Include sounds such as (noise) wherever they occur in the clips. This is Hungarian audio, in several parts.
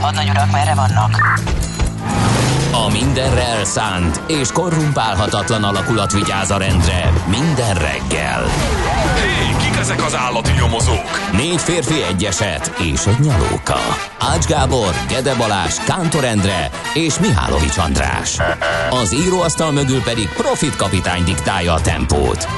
Hadnagy urak, merre vannak? A mindenre elszánt és korrumpálhatatlan alakulat vigyáz a rendre minden reggel. Hé, kik ezek az állati nyomozók? Négy férfi egyeset és egy nyalóka. Ács Gábor, Gede Balázs, Kántor Endre és Mihálovics András. (laughs) Az íróasztal mögül pedig Profit kapitány diktálja a tempót.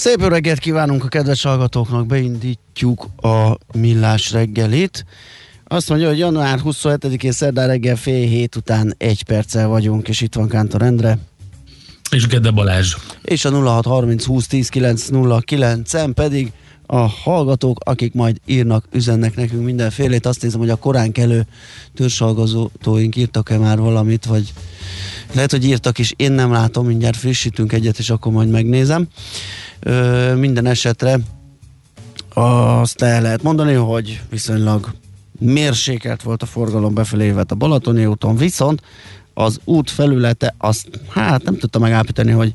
Szép öreget kívánunk a kedves hallgatóknak, beindítjuk a millás reggelit. Azt mondja, hogy január 27-én szerdán reggel fél hét után egy perccel vagyunk, és itt van Kántor Endre. És Gede Balázs. És a 0630 20 10 909 pedig a hallgatók, akik majd írnak, üzennek nekünk mindenfélét. Azt nézem, hogy a korán kelő törzsalgazótóink írtak-e már valamit, vagy lehet, hogy írtak is, én nem látom, mindjárt frissítünk egyet, és akkor majd megnézem. Ö, minden esetre azt el lehet mondani, hogy viszonylag mérsékelt volt a forgalom befelé a Balatoni úton, viszont az út felülete azt, hát nem tudta megállapítani, hogy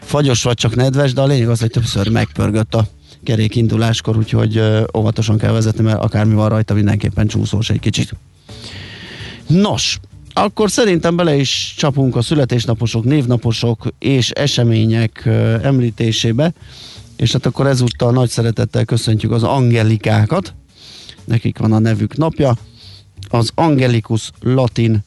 fagyos vagy csak nedves, de a lényeg az, hogy többször megpörgött a kerékinduláskor, úgyhogy ö, óvatosan kell vezetni, mert akármi van rajta, mindenképpen csúszós egy kicsit. Nos, akkor szerintem bele is csapunk a születésnaposok, névnaposok és események említésébe, és hát akkor ezúttal nagy szeretettel köszöntjük az angelikákat, nekik van a nevük napja, az Angelikus latin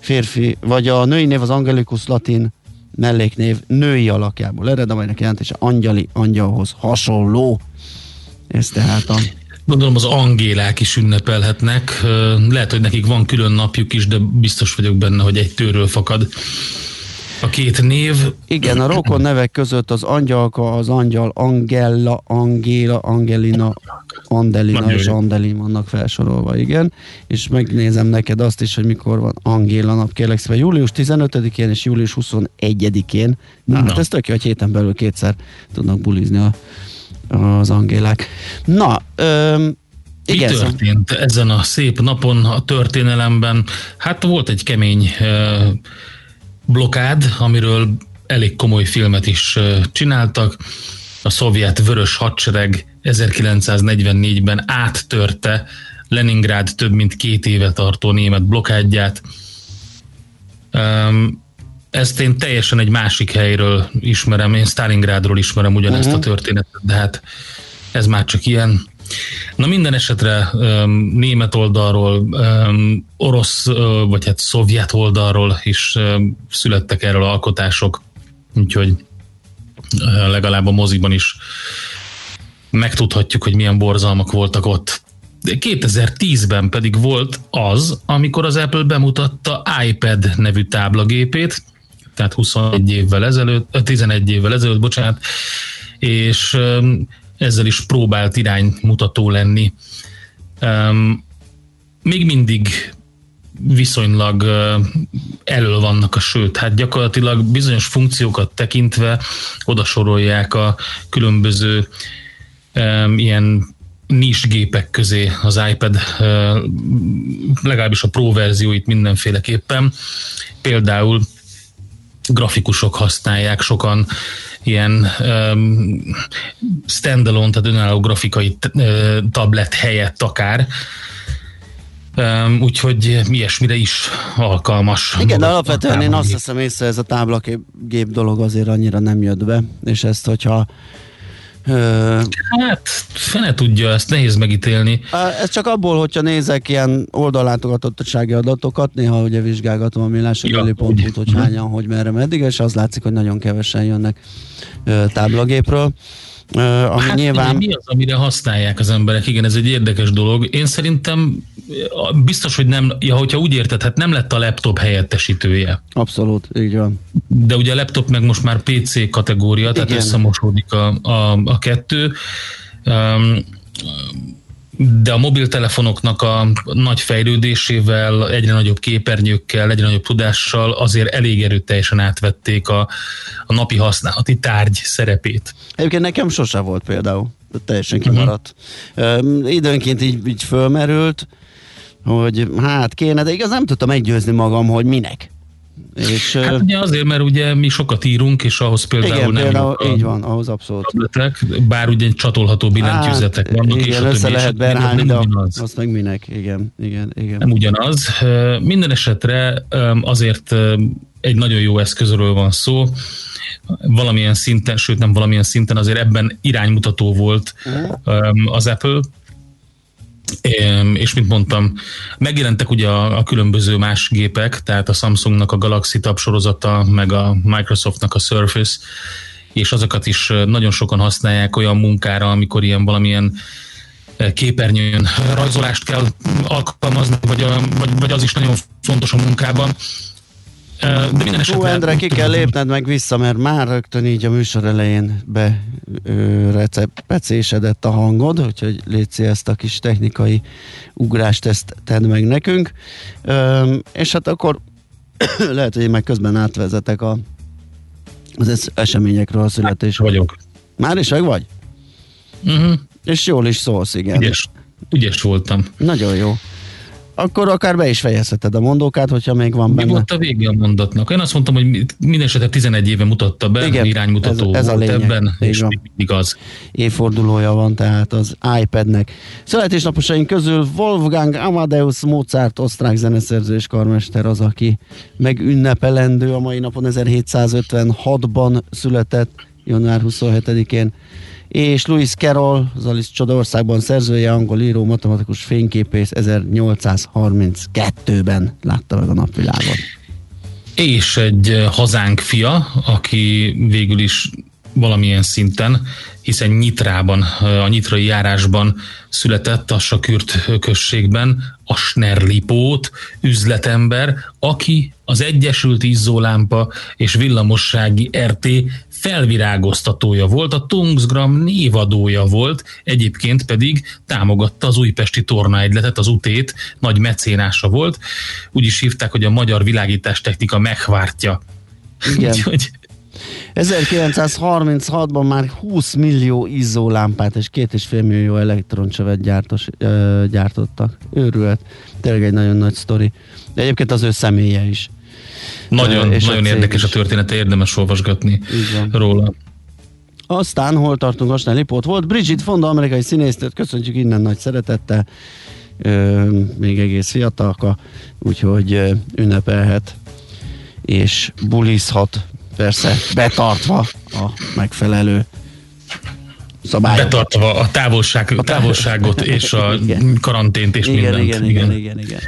férfi, vagy a női név az Angelikus latin melléknév női alakjából ered, amelynek jelentése angyali angyalhoz hasonló. Ez tehát a Gondolom az angélák is ünnepelhetnek. Lehet, hogy nekik van külön napjuk is, de biztos vagyok benne, hogy egy tőről fakad a két név. Igen, a rokon nevek között az angyalka, az angyal, Angella, Angéla, Angelina, Andelina Nagyon és. Andelin vannak felsorolva, igen. És megnézem neked azt is, hogy mikor van Angéla nap, kérlek szépen. Július 15-én és július 21-én. Na, Na. hát ez tök jó, hogy héten belül kétszer tudnak bulizni a, az Angélák. Na, öm, Mi igen, történt ezen a szép napon a történelemben? Hát volt egy kemény ö, blokád, amiről elég komoly filmet is ö, csináltak. A szovjet vörös hadsereg 1944-ben áttörte Leningrád több mint két éve tartó német blokádját. Öm, Ezt én teljesen egy másik helyről ismerem, én Stalingrádról ismerem ugyanezt uh-huh. a történetet, de hát ez már csak ilyen. Na minden esetre német oldalról, orosz vagy hát szovjet oldalról is születtek erről alkotások, úgyhogy legalább a moziban is megtudhatjuk, hogy milyen borzalmak voltak ott. De 2010-ben pedig volt az, amikor az Apple bemutatta iPad nevű táblagépét, tehát 21 évvel ezelőtt, ö, 11 évvel ezelőtt, bocsánat, és ezzel is próbált iránymutató lenni. Még mindig viszonylag elől vannak a sőt, hát gyakorlatilag bizonyos funkciókat tekintve oda sorolják a különböző ilyen nisgépek közé az iPad, legalábbis a Pro verzióit mindenféleképpen. Például grafikusok használják, sokan ilyen um, standalone, tehát önálló grafikai tablet helyett akár. Um, úgyhogy ilyesmire is alkalmas. Igen, de alapvetően én azt hiszem észre, ez a táblagép dolog azért annyira nem jött be, és ezt, hogyha Hát, fene tudja, ezt nehéz megítélni. Ez csak abból, hogyha nézek ilyen oldalátogatottsági adatokat, néha ugye vizsgálgatom a millásreggeli ja, hogy hányan, hogy merre, meddig, és az látszik, hogy nagyon kevesen jönnek táblagépről. Ami hát nyilván... Mi az, amire használják az emberek? Igen, ez egy érdekes dolog. Én szerintem biztos, hogy nem, ja, hogyha úgy érted, hát nem lett a laptop helyettesítője. Abszolút, így van. De ugye a laptop meg most már PC kategória, Igen. tehát összemosódik a, a, a kettő. Um, de a mobiltelefonoknak a nagy fejlődésével, egyre nagyobb képernyőkkel, egyre nagyobb tudással azért elég erőteljesen átvették a, a napi használati tárgy szerepét. Egyébként nekem sose volt például, teljesen kimaradt. Uh-huh. Időnként így, így fölmerült, hogy hát kéne, de igaz nem tudtam meggyőzni magam, hogy minek. És, hát ugye azért, mert ugye mi sokat írunk, és ahhoz például igen, nem például, így van, ahhoz abszolút. Tabletek, bár ugye csatolható billentyűzetek hát, vannak, igen, és össze lehet berhálni, de ugyanaz. azt meg minek, igen, igen, igen. Nem ugyanaz. Minden esetre azért egy nagyon jó eszközről van szó, valamilyen szinten, sőt nem valamilyen szinten, azért ebben iránymutató volt az Apple, és mint mondtam, megjelentek ugye a, a különböző más gépek, tehát a Samsungnak a Galaxy Tab sorozata, meg a Microsoftnak a Surface, és azokat is nagyon sokan használják olyan munkára, amikor ilyen valamilyen képernyőn rajzolást kell alkalmazni, vagy, a, vagy, vagy az is nagyon fontos a munkában. De minden esetre... Hú, Endre, ki kell lépned meg vissza, mert már rögtön így a műsor elején be recepecésedett a hangod, úgyhogy létszi ezt a kis technikai ugrást, ezt tedd meg nekünk. Ö, és hát akkor (coughs) lehet, hogy én meg közben átvezetek a, az eseményekről a születés. Vagyok. Már is meg vagy? Uh-huh. És jól is szólsz, igen. Ügyes, ügyes voltam. Nagyon jó akkor akár be is fejezheted a mondókát, hogyha még van benne. Mi volt a vége a mondatnak? Én azt mondtam, hogy minden esetre 11 éve mutatta be, Igen, iránymutató ez, ez a lényeg. ebben, és van. mindig az. Évfordulója van tehát az iPadnek. Születésnaposaink közül Wolfgang Amadeus Mozart, osztrák zeneszerző és karmester az, aki megünnepelendő a mai napon 1756-ban született, január 27-én és Louis Carroll, az Alice Csodaországban szerzője, angol író, matematikus fényképész 1832-ben látta meg a napvilágot. És egy eh, hazánk fia, aki végül is valamilyen szinten, hiszen Nyitrában, a nyitrai járásban született a Sakürt községben a Snerlipót, üzletember, aki az Egyesült Izzólámpa és Villamossági RT felvirágoztatója volt, a Tungsgram névadója volt, egyébként pedig támogatta az újpesti tornaegyletet, az utét, nagy mecénása volt. Úgy is hívták, hogy a magyar világítás technika megvártja. Igen. Úgyhogy 1936-ban már 20 millió izzólámpát és két és fél millió elektroncsövet gyártos, ö, gyártottak. Őrület. Tényleg egy nagyon nagy sztori. De egyébként az ő személye is. Nagyon, és nagyon érdekes is. a története, érdemes olvasgatni róla. Aztán hol tartunk, most Lipót volt. Bridget Fonda, amerikai színésznőt, köszöntjük innen nagy szeretettel. Ö, még egész fiatalka, úgyhogy ö, ünnepelhet és bulizhat, persze betartva a megfelelő szabályokat. Betartva a, távolság, a távolságot és a igen. karantént és igen, mindent. Igen, igen, igen, igen, igen.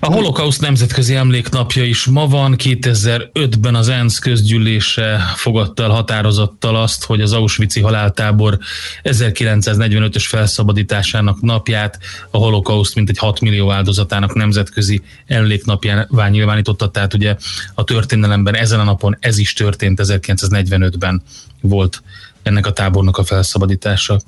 A holokauszt nemzetközi emléknapja is ma van. 2005-ben az ENSZ közgyűlése fogadta el határozattal azt, hogy az Auschwitz-i haláltábor 1945-ös felszabadításának napját a holokauszt mintegy 6 millió áldozatának nemzetközi emléknapjává nyilvánította. Tehát ugye a történelemben ezen a napon ez is történt 1945-ben volt ennek a tábornak a felszabadítása.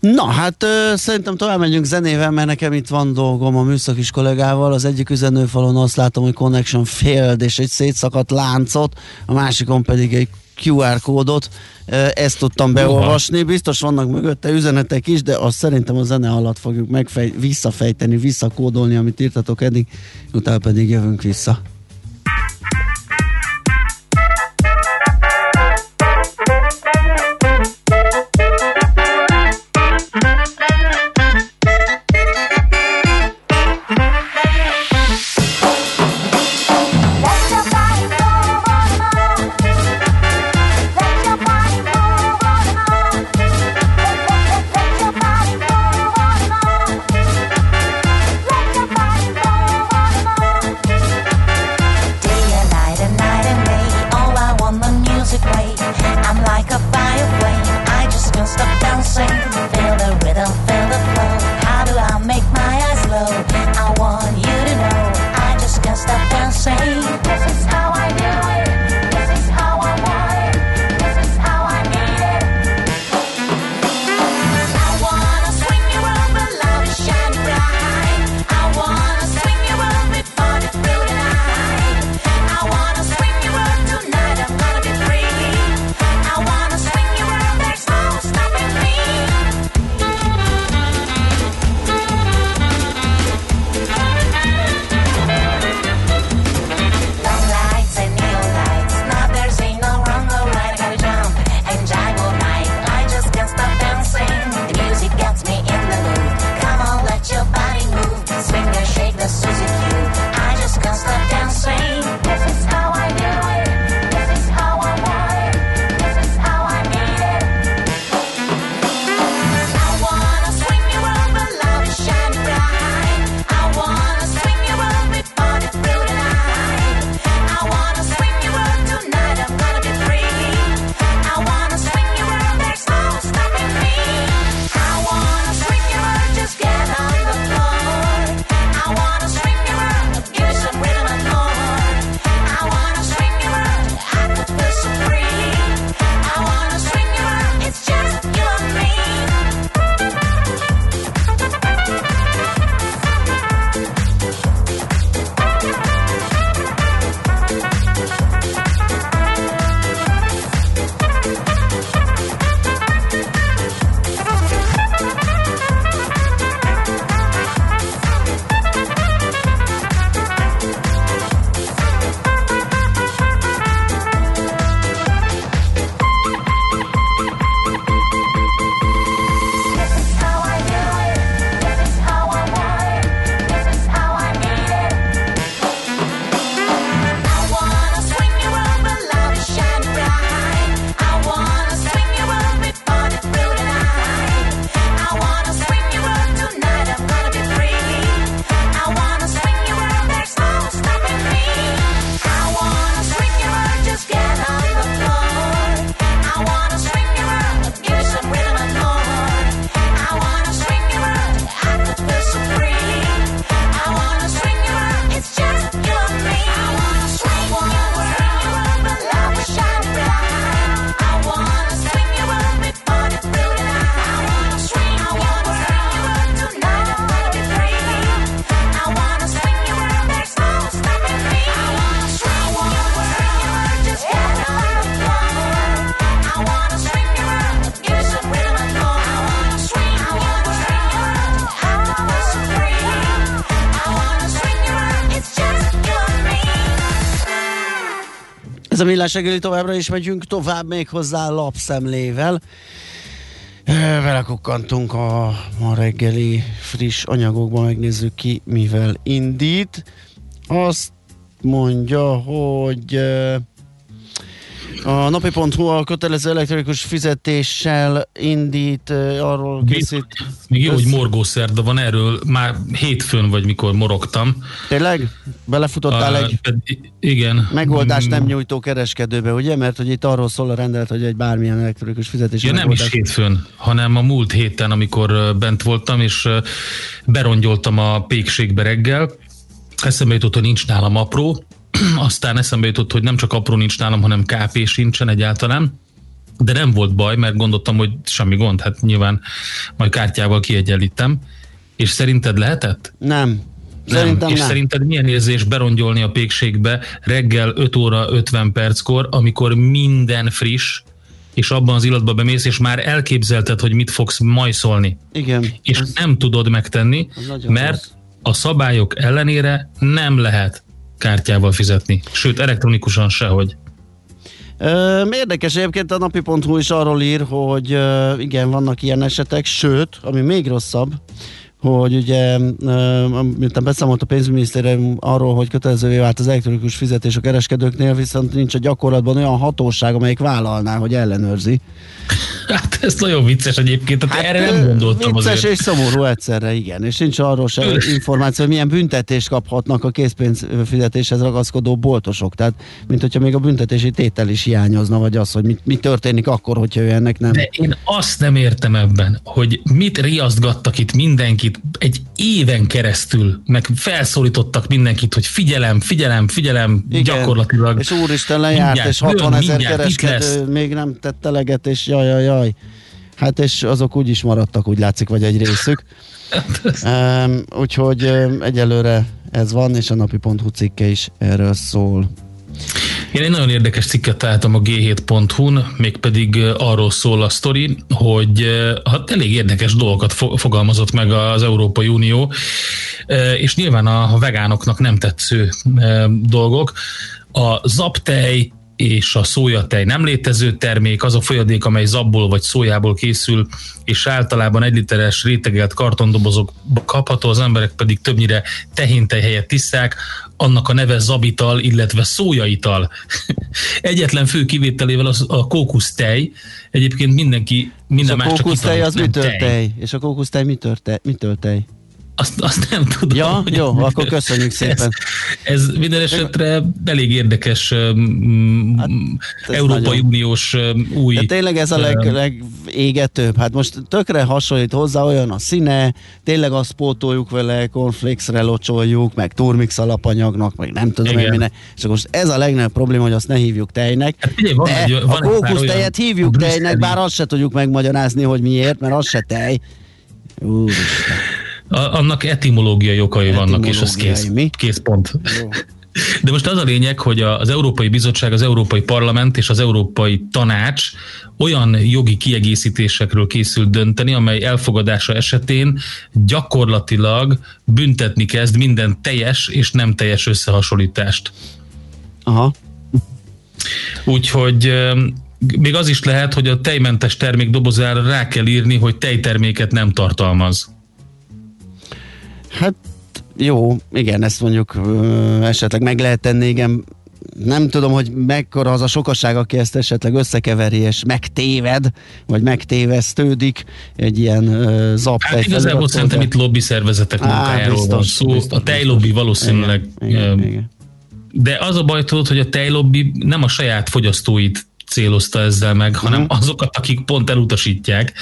Na, hát ö, szerintem tovább megyünk zenével, mert nekem itt van dolgom a műszakis kollégával. Az egyik üzenőfalon azt látom, hogy connection failed, és egy szétszakadt láncot, a másikon pedig egy QR kódot. Ezt tudtam beolvasni. Biztos vannak mögötte üzenetek is, de azt szerintem a zene alatt fogjuk megfej, visszafejteni, visszakódolni, amit írtatok eddig, utána pedig jövünk vissza. Rastafari. (laughs) Ez a millás reggeli továbbra is megyünk tovább még hozzá lapszemlével. Vele kukkantunk a ma reggeli friss anyagokban, megnézzük ki, mivel indít. Azt mondja, hogy a napi.hu a kötelező elektronikus fizetéssel indít, arról készít. Még jó, hogy morgószerda van, erről már hétfőn vagy mikor morogtam. Tényleg? Belefutottál uh, egy igen. megoldást nem nyújtó kereskedőbe, ugye? Mert hogy itt arról szól a rendelet, hogy egy bármilyen elektronikus fizetés. Ja, nem is hétfőn, hanem a múlt héten, amikor bent voltam, és berongyoltam a pékségbe reggel, eszembe jutott, hogy nincs nálam apró, (clears throat) aztán eszembe jutott, hogy nem csak apró nincs nálam, hanem KP sincsen egyáltalán, de nem volt baj, mert gondoltam, hogy semmi gond, hát nyilván majd kártyával kiegyenlítem. És szerinted lehetett? Nem. Szerintem nem. És nem. szerinted milyen érzés berongyolni a pékségbe reggel 5 óra 50 perckor, amikor minden friss, és abban az illatban bemész, és már elképzelted, hogy mit fogsz majszolni. Igen. És ez, nem tudod megtenni, mert rossz. a szabályok ellenére nem lehet kártyával fizetni. Sőt, elektronikusan sehogy. Érdekes egyébként a napi.hu is arról ír, hogy igen, vannak ilyen esetek, sőt, ami még rosszabb, hogy ugye, miután beszámolt a pénzügyminisztérium arról, hogy kötelezővé vált az elektronikus fizetés a kereskedőknél, viszont nincs a gyakorlatban olyan hatóság, amelyik vállalná, hogy ellenőrzi. Hát ez nagyon vicces egyébként, hát erre nem gondoltam Vicces azért. és szomorú egyszerre, igen. És nincs arról sem információ, hogy milyen büntetést kaphatnak a készpénzfizetéshez ragaszkodó boltosok. Tehát, mint hogyha még a büntetési tétel is hiányozna, vagy az, hogy mi, mi történik akkor, hogyha ő ennek nem. De én azt nem értem ebben, hogy mit riasztgattak itt mindenkit egy éven keresztül, meg felszólítottak mindenkit, hogy figyelem, figyelem, figyelem, igen. gyakorlatilag. És úristen lejárt, mindjárt, és 60 ezer kereskedő még nem tett eleget, és jaj, jaj, jaj. Hát és azok úgy is maradtak, úgy látszik, vagy egy részük. um, úgyhogy um, egyelőre ez van, és a napi.hu cikke is erről szól. Én egy nagyon érdekes cikket találtam a g7.hu-n, mégpedig arról szól a sztori, hogy hát elég érdekes dolgokat fogalmazott meg az Európai Unió, és nyilván a vegánoknak nem tetsző dolgok. A zaptej és a szójatej nem létező termék, az a folyadék, amely zabból vagy szójából készül, és általában egy literes rétegelt kartondobozokba kapható, az emberek pedig többnyire tehéntej helyett tiszták, annak a neve zabital, illetve szójaital. (laughs) Egyetlen fő kivételével az a kókusztej, egyébként mindenki, minden és más csak a kókusztej az mitől tej? És a kókusztej mitől tej? Mitől tej? Azt, azt nem tudom. Ja, jó, akkor köszönjük szépen. Ez, ez minden esetre elég érdekes hát, Európai nagyon. Uniós új... De tényleg ez a leg, legégetőbb. Hát most tökre hasonlít hozzá, olyan a színe, tényleg azt pótoljuk vele, cornflakesre locsoljuk, meg turmix alapanyagnak, meg nem tudom én minek. És most ez a legnagyobb probléma, hogy azt ne hívjuk tejnek. Hát, figyelj, van egy, van a kókusztejet hívjuk tejnek, bár azt se tudjuk megmagyarázni, hogy miért, mert az se tej. Úristen. A, annak etimológiai okai vannak, és az kész, mi? kész pont. Jó. (laughs) De most az a lényeg, hogy az Európai Bizottság, az Európai Parlament és az Európai Tanács olyan jogi kiegészítésekről készül dönteni, amely elfogadása esetén gyakorlatilag büntetni kezd minden teljes és nem teljes összehasonlítást. Aha. Úgyhogy még az is lehet, hogy a tejmentes termék dobozára rá kell írni, hogy tejterméket nem tartalmaz. Hát jó, igen, ezt mondjuk ö, esetleg meg lehet tenni, igen, nem tudom, hogy mekkora az a sokasság, aki ezt esetleg összekeveri és megtéved, vagy megtévesztődik egy ilyen uh, zap. Hát igazából szerintem itt lobby szervezetek munkájáról biztos, van szó. Biztos, a tejlobby valószínűleg. Igen, igen, igen. De az a baj tudod, hogy a tejlobby nem a saját fogyasztóit célozta ezzel meg, hanem uh-huh. azokat, akik pont elutasítják.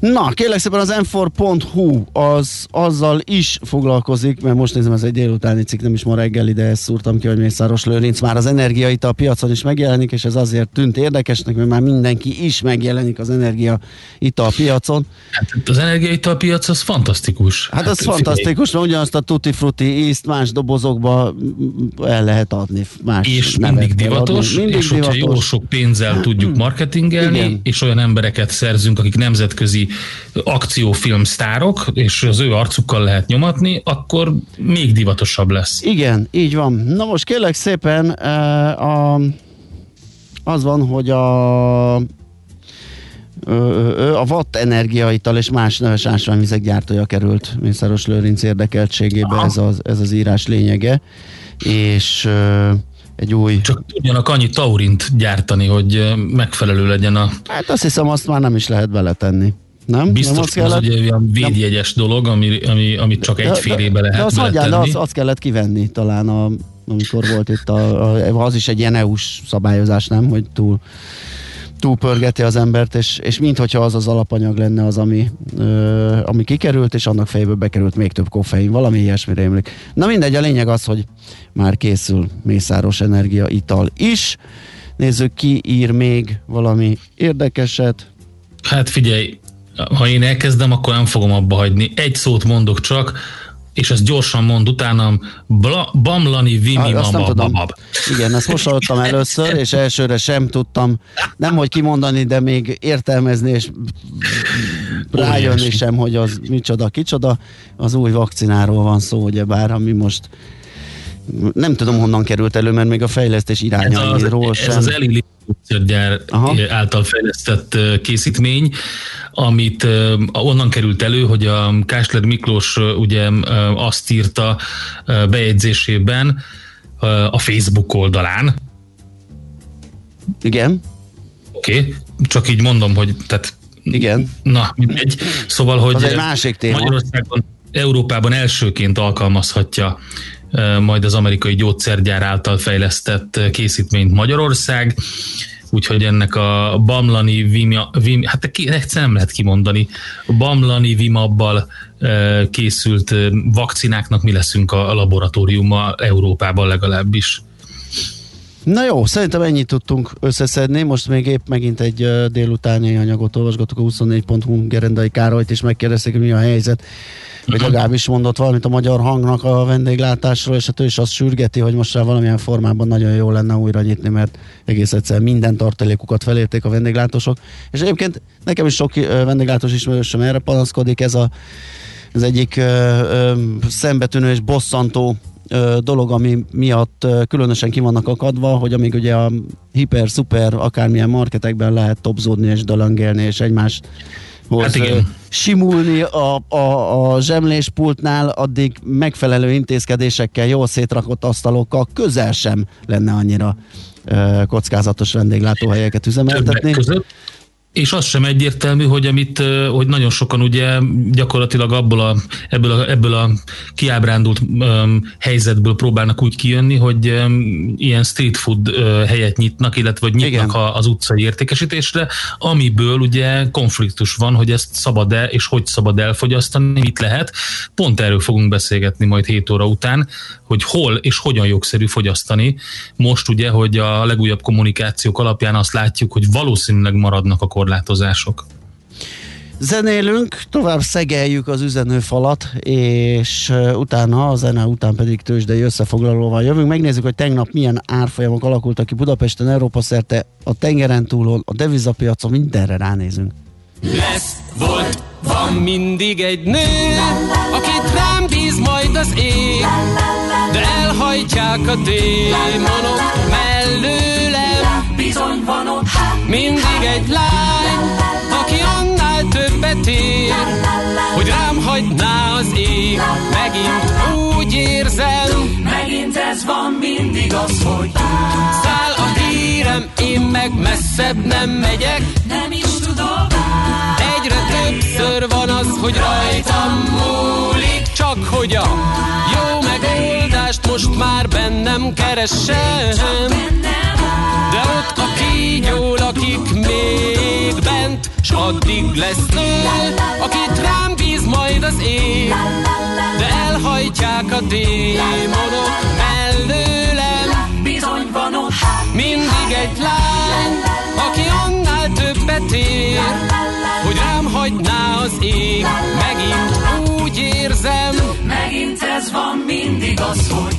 Na, kérlek szépen az m4.hu az azzal is foglalkozik, mert most nézem, ez egy délutáni cikk, nem is ma reggel ide ezt szúrtam ki, hogy Mészáros Lőrinc már az energiaita a piacon is megjelenik, és ez azért tűnt érdekesnek, mert már mindenki is megjelenik az energiaita a piacon. Hát az energiaita a piac az fantasztikus. Hát, hát az figyelj. fantasztikus, mert ugyanazt a tutti frutti ízt más dobozokba el lehet adni. Más és mindig divatos, adni. mindig és divatos. hogyha jó sok pénzzel tudjuk marketingelni, Igen. és olyan embereket szerzünk, akik nemzetközi igazi akciófilm sztárok, és az ő arcukkal lehet nyomatni, akkor még divatosabb lesz. Igen, így van. Na most kérlek szépen, a, az van, hogy a a Watt energiaital és más neves ásványvizek gyártója került Mészáros Lőrinc érdekeltségébe, ez az, ez az írás lényege, és egy új... Csak tudjanak annyi taurint gyártani, hogy megfelelő legyen a... Hát azt hiszem, azt már nem is lehet beletenni. Nem? Biztos, nem az egy olyan védjegyes nem. dolog, ami, ami, amit csak egy félébe lehet de az beletenni. De az, azt kellett kivenni talán, a, amikor volt itt, a, a, az is egy ilyen EU-s szabályozás, nem? Hogy túl túlpörgeti az embert, és, és minthogyha az az alapanyag lenne az, ami, ö, ami kikerült, és annak fejéből bekerült még több koffein, valami ilyesmire emlik. Na mindegy, a lényeg az, hogy már készül mészáros energia ital is. Nézzük, ki ír még valami érdekeset. Hát figyelj, ha én elkezdem, akkor nem fogom abba hagyni. Egy szót mondok csak, és ezt gyorsan mond utánam, bla, Bamlani Vimi ah, Mama Babab. Igen, ezt most hallottam először, és elsőre sem tudtam, nem hogy kimondani, de még értelmezni, és rájönni sem, hogy az micsoda, kicsoda. Az új vakcináról van szó, bár ami most nem tudom honnan került elő, mert még a fejlesztés irányairól sem. Ez az Eli gyár által fejlesztett készítmény, amit onnan került elő, hogy a Kásler Miklós ugye azt írta bejegyzésében a Facebook oldalán. Igen. Oké, okay. csak így mondom, hogy tehát igen. Na, mindegy. Szóval, hogy az egy másik téma. Magyarországon, Európában elsőként alkalmazhatja majd az amerikai gyógyszergyár által fejlesztett készítményt Magyarország, úgyhogy ennek a Bamlani Vimia, Vim, hát egyszer nem lehet kimondani, Bamlani Vimabbal készült vakcináknak mi leszünk a laboratóriuma Európában legalábbis. Na jó, szerintem ennyit tudtunk összeszedni. Most még épp megint egy délutáni anyagot olvasgatok a 24.hu Gerendai Károlyt, és megkérdezték, mi a helyzet vagy legalábbis mondott valamit a magyar hangnak a vendéglátásról, és hát ő is azt sürgeti, hogy most már valamilyen formában nagyon jó lenne újra nyitni, mert egész egyszer minden tartalékukat felérték a vendéglátósok. És egyébként nekem is sok vendéglátós ismerősöm erre panaszkodik, ez a, az egyik ö, ö, szembetűnő és bosszantó dolog, ami miatt ö, különösen ki vannak akadva, hogy amíg ugye a hiper, szuper, akármilyen marketekben lehet topzódni és dalangélni, és egymást hát simulni a, a, a zsemléspultnál, addig megfelelő intézkedésekkel, jól szétrakott asztalokkal közel sem lenne annyira kockázatos vendéglátóhelyeket üzemeltetni. Többek között és az sem egyértelmű, hogy amit, hogy nagyon sokan ugye gyakorlatilag abból a, ebből, a, ebből a kiábrándult um, helyzetből próbálnak úgy kijönni, hogy um, ilyen street food uh, helyet nyitnak, illetve hogy nyitnak a, az utcai értékesítésre, amiből ugye konfliktus van, hogy ezt szabad-e és hogy szabad elfogyasztani, mit lehet. Pont erről fogunk beszélgetni majd 7 óra után, hogy hol és hogyan jogszerű fogyasztani. Most ugye, hogy a legújabb kommunikációk alapján azt látjuk, hogy valószínűleg maradnak a korlátozások. Zenélünk, tovább szegeljük az üzenőfalat, és utána, a zene után pedig tőzsdei összefoglalóval jövünk. Megnézzük, hogy tegnap milyen árfolyamok alakultak ki Budapesten, Európa szerte, a tengeren túlon, a devizapiacon, mindenre ránézünk. Lesz, volt, van mindig egy nő, akit rám bíz majd az ég, de elhajtják a démonok mellőlem. Bizony van ott. Mindig egy lány, aki annál többet ér, hogy rám hagyná az ég. Megint úgy érzem, megint ez van mindig az, hogy száll a hírem, én meg messzebb nem megyek, nem is tudok. Egyre többször van az, hogy rajtam múlik, csak hogy a jó megoldást most már bennem keresem. De ott a kígyó lakik még bent, s addig lesz nő, akit rám bíz majd az ég. De elhajtják a démonok mellőlem. Bizony van ott mindig egy lány, aki annál többet ér, hagyná az ég. Megint úgy érzem, megint ez van mindig az, hogy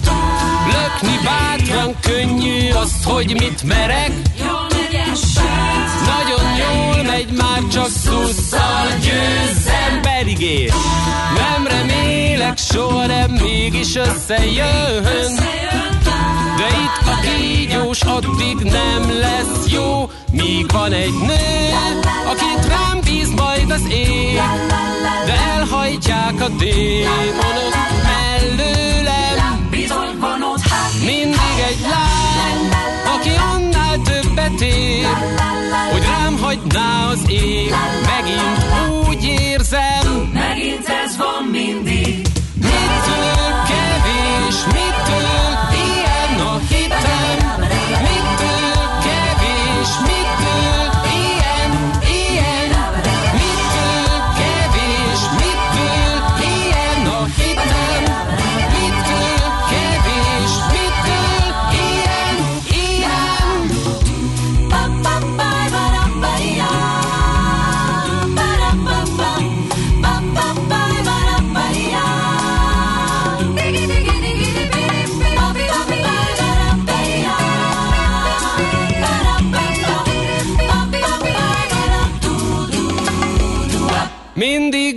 Lökni bátran könnyű azt, hogy mit merek. Nagyon jól megy már csak szusszal győr ér. Nem remélek soha, de mégis összejön. De itt a kígyós addig nem lesz jó, míg van egy nő, akit rám bíz majd az ég. De elhajtják a démonok mellőlem. Bizony van ott Mindig egy lány, aki annál többet ér, hogy rám hagyná az ég. Megint úgy érzem, Megint ez van mindig mitől kevés, mitől ilyen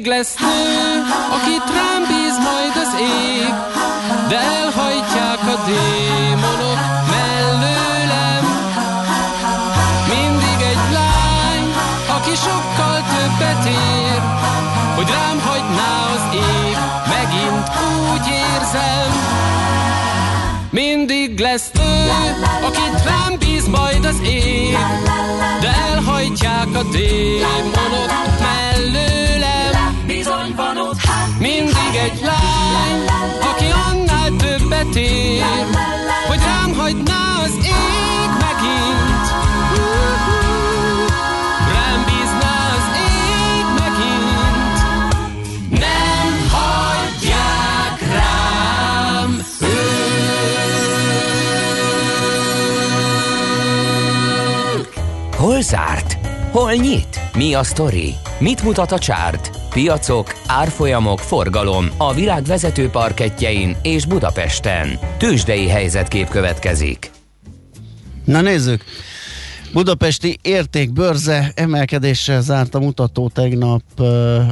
lesz nő, akit rám bíz majd az ég, de elhajtják a démonok mellőlem. Mindig egy lány, aki sokkal többet ér, hogy rám hagyná az ég, megint úgy érzem. Mindig lesz nő, akit rám bíz majd az ég, de elhajtják a démonok mellőlem. Bizony van ott Mindig egy lány, aki annál többet ér, hogy rám hagyná az ég megint. Rám bízná az ég megint. Nem hagyják rám Hol zárt? Hol nyit? Mi a sztori? Mit mutat a csárt? Piacok, árfolyamok, forgalom a világ vezető parketjein és Budapesten. Tősdei helyzetkép következik. Na nézzük! Budapesti értékbörze emelkedéssel zárt a mutató tegnap,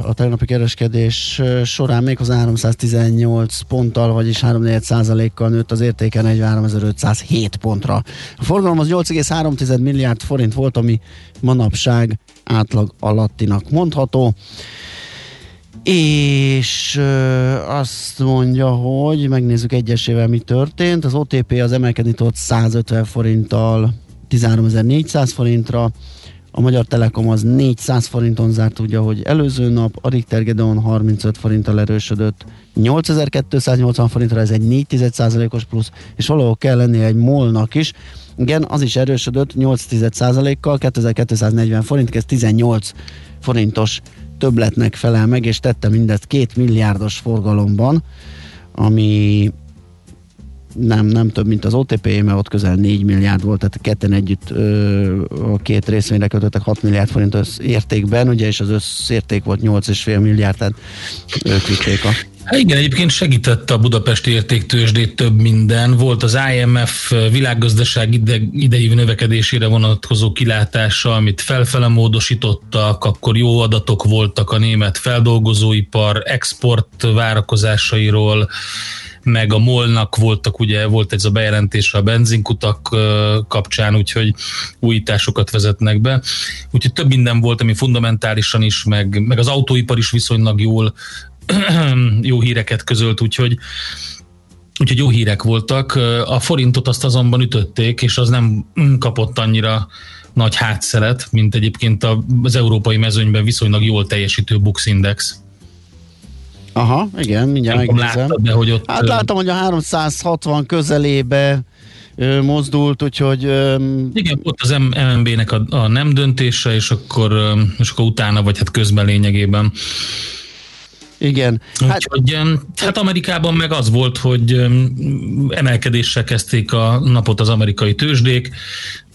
a tegnapi kereskedés során méghozzá 318 ponttal, vagyis 3 százalékkal nőtt az értéke 43.507 pontra. A forgalom az 8,3 milliárd forint volt, ami manapság átlag alattinak mondható. És azt mondja, hogy megnézzük egyesével mi történt. Az OTP az emelkedni tudott 150 forinttal 13.400 forintra, a Magyar Telekom az 400 forinton zárt, ugye, hogy előző nap, a Richter Gedeon 35 forinttal erősödött, 8280 forintra, ez egy 4% os plusz, és valahol kell lennie egy molnak is. Igen, az is erősödött 8 kal 2240 forint, ez 18 forintos többletnek felel meg, és tette mindezt két milliárdos forgalomban, ami nem, nem több, mint az OTP, mert ott közel 4 milliárd volt, tehát ketten együtt ö, a két részvényre kötöttek 6 milliárd forint össz értékben, ugye, és az összérték volt 8,5 milliárd, tehát ők vitték a Hát igen, egyébként segített a budapesti értéktősdét több minden. Volt az IMF világgazdaság ide, idei növekedésére vonatkozó kilátása, amit felfele módosítottak, akkor jó adatok voltak a német feldolgozóipar export várakozásairól, meg a molnak voltak, ugye volt ez a bejelentés a benzinkutak kapcsán, úgyhogy újításokat vezetnek be. Úgyhogy több minden volt, ami fundamentálisan is, meg, meg az autóipar is viszonylag jól (clears throat) jó híreket közölt, úgyhogy Úgyhogy jó hírek voltak. A forintot azt azonban ütötték, és az nem kapott annyira nagy hátszelet, mint egyébként az európai mezőnyben viszonylag jól teljesítő Bux Index. Aha, igen, mindjárt Nem láttad, de hogy ott... Hát láttam, hogy a 360 közelébe mozdult, úgyhogy Igen, ott az MNB-nek a, a nem döntése, és akkor, és akkor utána, vagy hát közben lényegében. Igen. Hát, Úgyhogy hát Amerikában meg az volt, hogy emelkedéssel kezdték a napot az amerikai tőzsdék,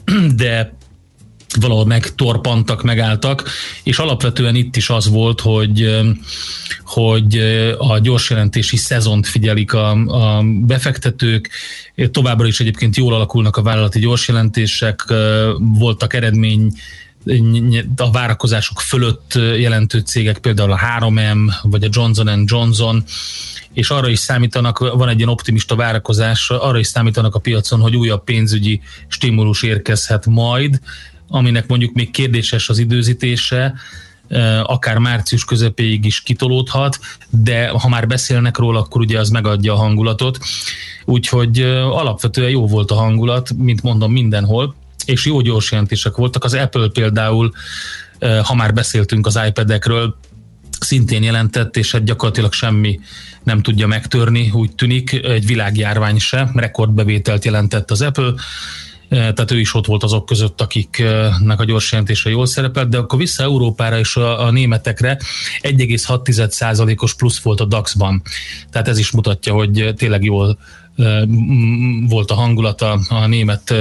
(clears throat) de valahol megtorpantak, megálltak, és alapvetően itt is az volt, hogy, hogy a gyorsjelentési szezont figyelik a, a befektetők, továbbra is egyébként jól alakulnak a vállalati gyorsjelentések, voltak eredmény a várakozások fölött jelentő cégek, például a 3M vagy a Johnson Johnson, és arra is számítanak, van egy ilyen optimista várakozás, arra is számítanak a piacon, hogy újabb pénzügyi stimulus érkezhet majd, aminek mondjuk még kérdéses az időzítése, akár március közepéig is kitolódhat, de ha már beszélnek róla, akkor ugye az megadja a hangulatot. Úgyhogy alapvetően jó volt a hangulat, mint mondom mindenhol, és jó gyors jelentések voltak. Az Apple például, ha már beszéltünk az iPad-ekről, szintén jelentett, és hát gyakorlatilag semmi nem tudja megtörni, úgy tűnik, egy világjárvány se, rekordbevételt jelentett az Apple, tehát ő is ott volt azok között, akiknek a gyors jelentése jól szerepelt, de akkor vissza Európára és a, a németekre 1,6%-os plusz volt a DAX-ban. Tehát ez is mutatja, hogy tényleg jól volt a hangulata a német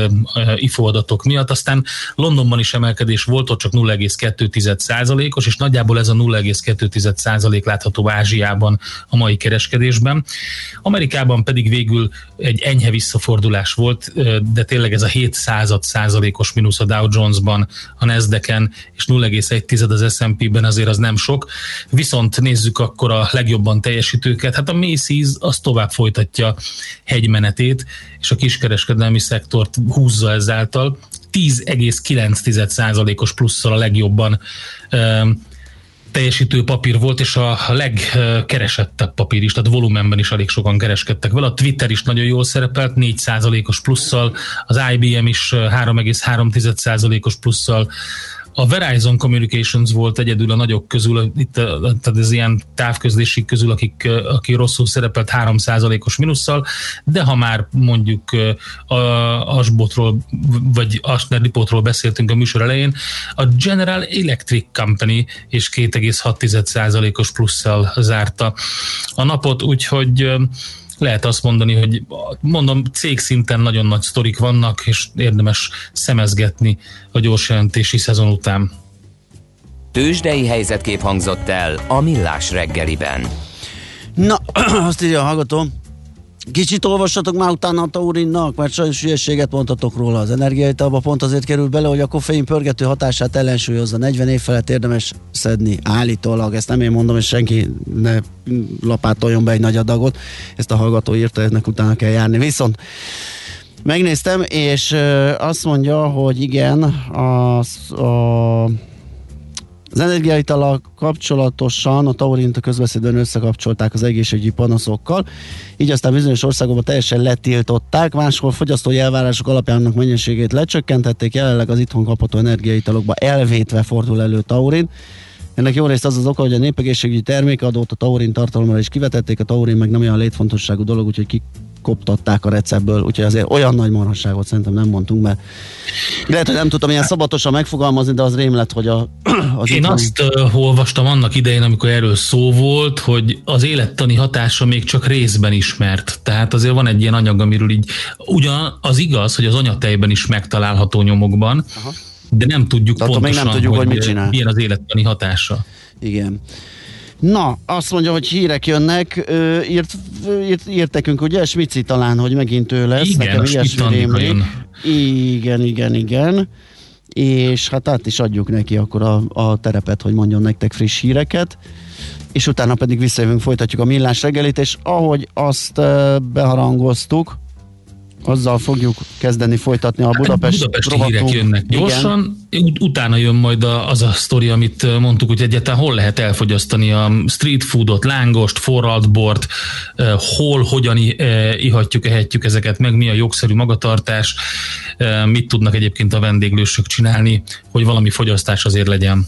IFO adatok miatt. Aztán Londonban is emelkedés volt, ott csak 0,2%-os, és nagyjából ez a 0,2% látható Ázsiában a mai kereskedésben. Amerikában pedig végül egy enyhe visszafordulás volt, de tényleg ez a 7 század százalékos mínusz a Dow Jones-ban, a Nasdaq-en, és 0,1 az S&P-ben azért az nem sok. Viszont nézzük akkor a legjobban teljesítőket. Hát a Macy's az tovább folytatja hegymenetét, és a kiskereskedelmi szektort húzza ezáltal. 10,9%-os plusszal a legjobban teljesítő papír volt, és a legkeresettebb papír is, tehát volumenben is elég sokan kereskedtek vele. A Twitter is nagyon jól szerepelt, 4%-os plusszal, az IBM is 3,3%-os plusszal, a Verizon Communications volt egyedül a nagyok közül, itt tehát ez ilyen távközlési közül, akik, aki rosszul szerepelt 3%-os minusszal, de ha már mondjuk a Asbotról, vagy Asner Lipotról beszéltünk a műsor elején, a General Electric Company és 2,6%-os plusszal zárta a napot, úgyhogy lehet azt mondani, hogy mondom, cég szinten nagyon nagy sztorik vannak, és érdemes szemezgetni a gyors jelentési szezon után. Tőzsdei helyzetkép hangzott el a Millás reggeliben. Na, (clears throat) azt írja a hallgató, Kicsit olvassatok már utána a taurinnak, mert sajnos hülyeséget mondhatok róla. Az energiaitalba pont azért kerül bele, hogy a koffein pörgető hatását ellensúlyozza. 40 év felett érdemes szedni állítólag. Ezt nem én mondom, és senki ne lapátoljon be egy nagy adagot. Ezt a hallgató írta, ennek utána kell járni. Viszont megnéztem, és azt mondja, hogy igen, az, a az energiaital kapcsolatosan a Taurint a közbeszédben összekapcsolták az egészségügyi panaszokkal, így aztán bizonyos országokban teljesen letiltották, máshol fogyasztói elvárások alapján annak mennyiségét lecsökkentették, jelenleg az itthon kapható energiaitalokba elvétve fordul elő Taurin. Ennek jó részt az az oka, hogy a népegészségügyi termékadót a taurin tartalomra is kivetették, a taurin meg nem olyan létfontosságú dolog, úgyhogy ki koptatták a receptből, úgyhogy azért olyan nagy marhasságot szerintem nem mondtunk, mert lehet, hogy nem tudtam ilyen szabatosan megfogalmazni, de az rém lett, hogy a, az Én van... azt uh, olvastam annak idején, amikor erről szó volt, hogy az élettani hatása még csak részben ismert. Tehát azért van egy ilyen anyag, amiről így ugyan az igaz, hogy az anyatejben is megtalálható nyomokban, Aha. de nem tudjuk Tehát pontosan, még nem tudjuk, hogy, hogy mit csinál. milyen az élettani hatása. Igen. Na, azt mondja, hogy hírek jönnek, ö, írt, írt, írt nekünk, ugye, Smici talán, hogy megint ő lesz. Igen, Nekem ilyesmi Igen, igen, igen. És hát át is adjuk neki akkor a, a terepet, hogy mondjon nektek friss híreket és utána pedig visszajövünk, folytatjuk a millás reggelit, és ahogy azt beharangoztuk, azzal fogjuk kezdeni folytatni a Budapest hát Budapesti rovatunk. hírek jönnek gyorsan, Igen. utána jön majd a, az a sztori, amit mondtuk, hogy egyáltalán hol lehet elfogyasztani a street foodot, lángost, forralt bort, hol, hogyan ihatjuk, ehetjük ezeket meg, mi a jogszerű magatartás, mit tudnak egyébként a vendéglősök csinálni, hogy valami fogyasztás azért legyen.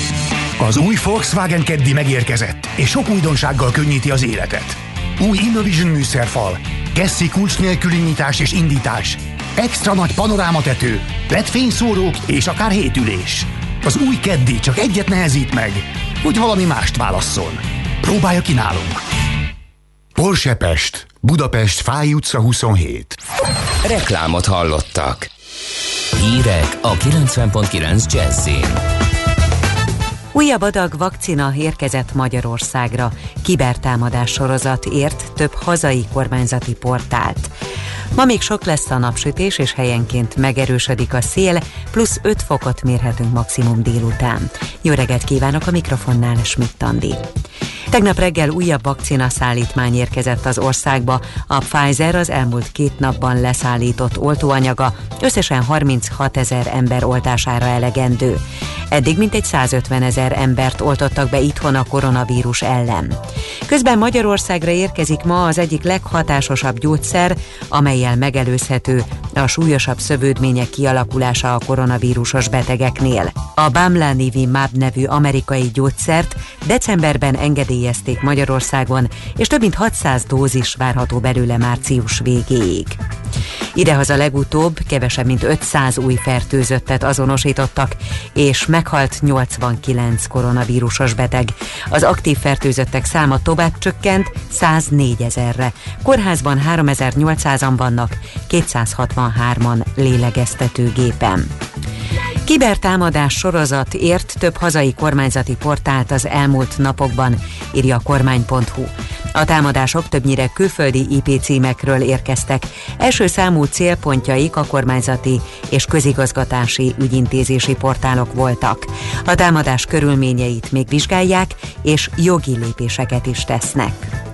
az új Volkswagen Keddi megérkezett, és sok újdonsággal könnyíti az életet. Új Innovision műszerfal, Gessi kulcs nélküli nyitás és indítás, extra nagy panorámatető, LED fényszórók és akár hétülés. Az új keddi csak egyet nehezít meg, hogy valami mást válasszon. Próbálja ki nálunk. Porsche Pest, Budapest, Fáj utca 27. Reklámot hallottak. Hírek a 90.9 Jazzin. Újabb adag vakcina érkezett Magyarországra. Kibertámadás sorozat ért több hazai kormányzati portált. Ma még sok lesz a napsütés, és helyenként megerősödik a szél, plusz 5 fokot mérhetünk maximum délután. Jó reggelt kívánok a mikrofonnál, Schmidt Andi. Tegnap reggel újabb vakcina szállítmány érkezett az országba. A Pfizer az elmúlt két napban leszállított oltóanyaga összesen 36 ezer ember oltására elegendő. Eddig mintegy 150 ezer embert oltottak be itthon a koronavírus ellen. Közben Magyarországra érkezik ma az egyik leghatásosabb gyógyszer, amelyel megelőzhető a súlyosabb szövődmények kialakulása a koronavírusos betegeknél. A Bamlanivimab nevű amerikai gyógyszert decemberben engedélyezték Magyarországon, és több mint 600 dózis várható belőle március végéig. Idehaza legutóbb kevesebb mint 500 új fertőzöttet azonosítottak, és meghalt 89 koronavírusos beteg. Az aktív fertőzöttek száma tovább csökkent 104 ezerre. Kórházban 3800-an vannak, 263-an lélegeztetőgépen. Kibertámadás sorozat ért több hazai kormányzati portált az elmúlt napokban, írja a kormány.hu. A támadások többnyire külföldi IP címekről érkeztek. Első számú célpontjaik a kormányzati és közigazgatási ügyintézési portálok voltak. A támadás körülményeit még vizsgálják, és jogi lépéseket is tesznek.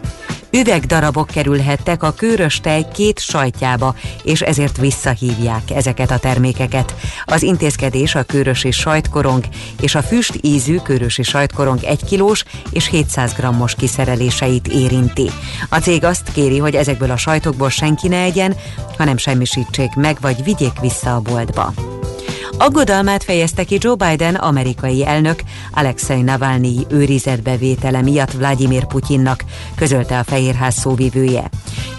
Üvegdarabok kerülhettek a kőrös tej két sajtjába, és ezért visszahívják ezeket a termékeket. Az intézkedés a kőrösi sajtkorong és a füst ízű kőrösi sajtkorong 1 kilós és 700 grammos kiszereléseit érinti. A cég azt kéri, hogy ezekből a sajtokból senki ne egyen, hanem semmisítsék meg, vagy vigyék vissza a boltba. Aggodalmát fejezte ki Joe Biden amerikai elnök Alexei Navalnyi őrizetbevétele miatt Vladimir Putyinnak, közölte a Fehérház szóvivője.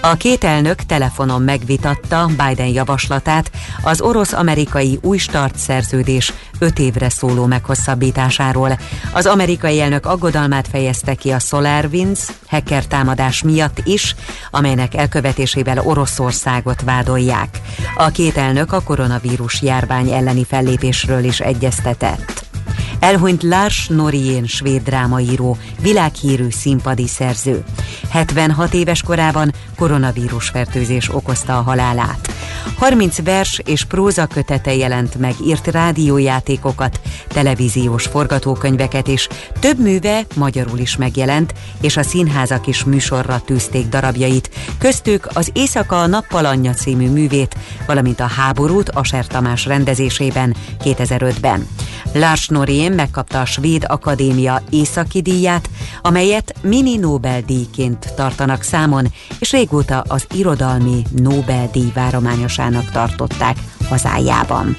A két elnök telefonon megvitatta Biden javaslatát az orosz-amerikai új start szerződés öt évre szóló meghosszabbításáról. Az amerikai elnök aggodalmát fejezte ki a SolarWinds hacker támadás miatt is, amelynek elkövetésével Oroszországot vádolják. A két elnök a koronavírus járvány elleni fellépésről is egyeztetett. Elhunyt Lars Norien svéd drámaíró, világhírű színpadi szerző. 76 éves korában koronavírus fertőzés okozta a halálát. 30 vers és próza kötete jelent meg, írt rádiójátékokat, televíziós forgatókönyveket is, több műve magyarul is megjelent, és a színházak is műsorra tűzték darabjait, köztük az Éjszaka a nappal anyja című művét, valamint a háborút Aser Tamás rendezésében 2005-ben. Lars Norien megkapta a Svéd Akadémia északi díját, amelyet mini Nobel-díjként tartanak számon, és régóta az irodalmi Nobel-díj várományosának tartották hazájában.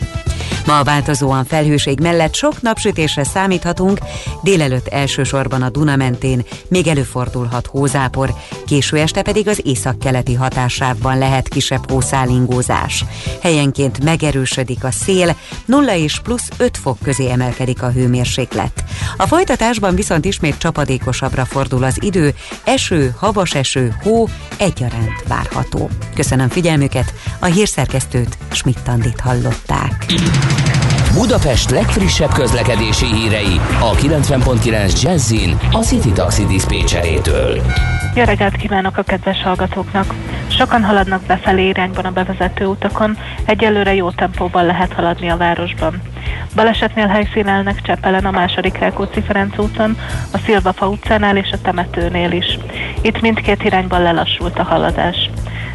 Ma a változóan felhőség mellett sok napsütésre számíthatunk, délelőtt elsősorban a Duna mentén még előfordulhat hózápor, késő este pedig az északkeleti hatásában lehet kisebb hószálingózás. Helyenként megerősödik a szél, 0 és plusz 5 fok közé emelkedik a hőmérséklet. A folytatásban viszont ismét csapadékosabbra fordul az idő, eső, havas eső, hó egyaránt várható. Köszönöm figyelmüket, a hírszerkesztőt Schmidt-Tandit hallották. Budapest legfrissebb közlekedési hírei a 90.9 Jazzin a City Taxi Dispécsejétől. Jó reggelt kívánok a kedves hallgatóknak! Sokan haladnak befelé irányban a bevezető utakon, egyelőre jó tempóban lehet haladni a városban. Balesetnél helyszínelnek Csepelen a második Rákóczi Ferenc úton, a Szilvafa utcánál és a temetőnél is. Itt mindkét irányban lelassult a haladás.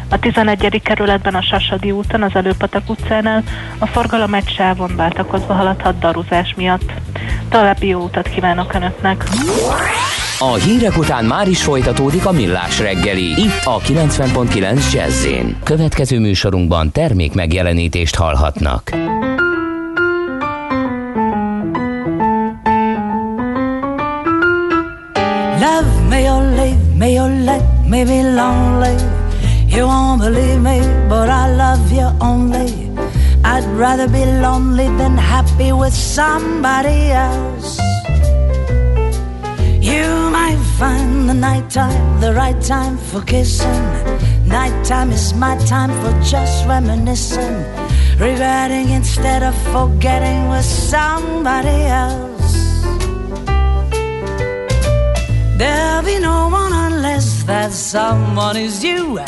A 11. kerületben a Sasadi úton, az Előpatak utcánál a forgalom egy sávon váltakozva haladhat daruzás miatt. További jó utat kívánok Önöknek! A hírek után már is folytatódik a millás reggeli, itt a 90.9 jazz Következő műsorunkban termék megjelenítést hallhatnak. Love me or leave me or let me be lonely You won't believe me, but I love you only. I'd rather be lonely than happy with somebody else. You might find the nighttime the right time for kissing. Nighttime is my time for just reminiscing, regretting instead of forgetting with somebody else. There'll be no one unless that someone is you,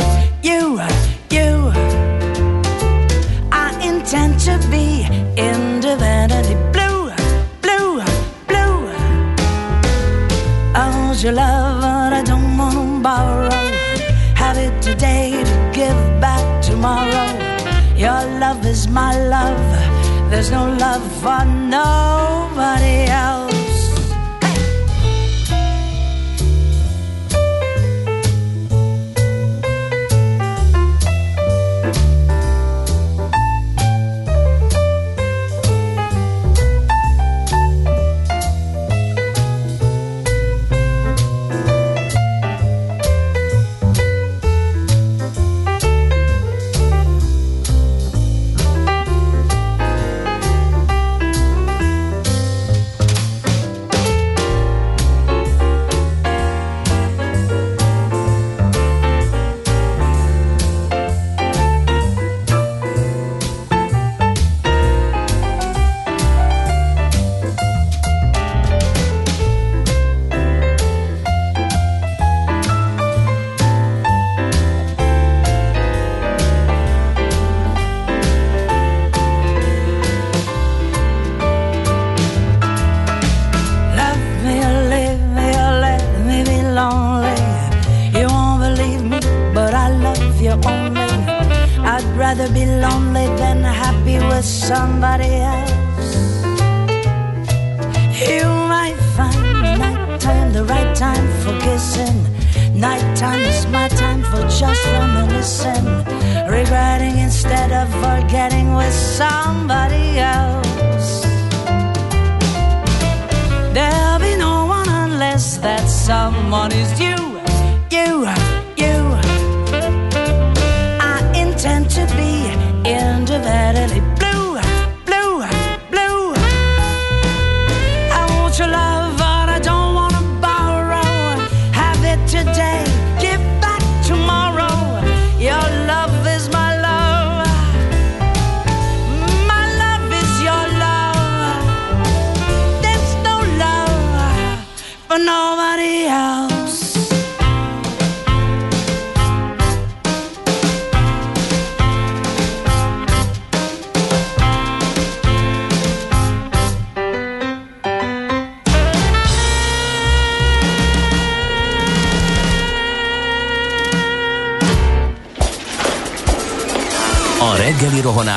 you, you. I intend to be independently blue, blue, blue. I want your love, but I don't want to borrow. Have it today to give back tomorrow. Your love is my love. There's no love for nobody else. Someone is you, you,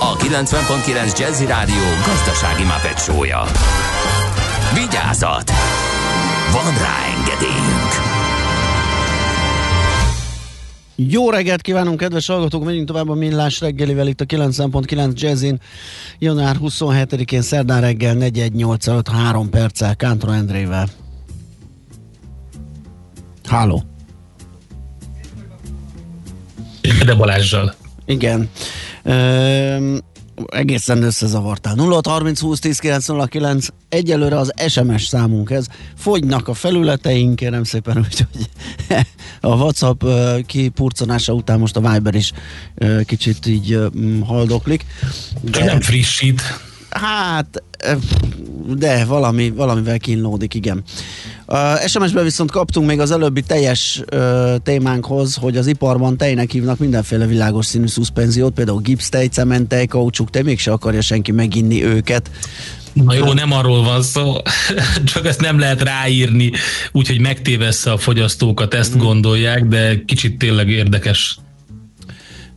a 90.9 Jazzy Rádió gazdasági mapetsója. Vigyázat! Van rá engedélyünk! Jó reggelt kívánunk, kedves hallgatók! Megyünk tovább a Millás reggelivel itt a 90.9 Jazzin. Január 27-én szerdán reggel 418 előtt 3 perccel Kántor Endrével. Háló! De Balázsjal. Igen. Egészen összezavartál. 0 30 20 10 909 egyelőre az SMS számunk ez. Fogynak a felületeink, kérem szépen, (laughs) úgyhogy a WhatsApp kipurcanása után most a Viber is kicsit így haldoklik. De nem frissít. Hát, de valami, valamivel kínlódik, igen. Uh, SMS-ben viszont kaptunk még az előbbi teljes uh, témánkhoz, hogy az iparban tejnek hívnak mindenféle világos színű szuszpenziót, például gipsztej, cementej, kaucsuk, de mégse akarja senki meginni őket. Na jó, nem arról van szó, (laughs) csak ezt nem lehet ráírni, úgyhogy megtévessze a fogyasztókat, ezt gondolják, de kicsit tényleg érdekes.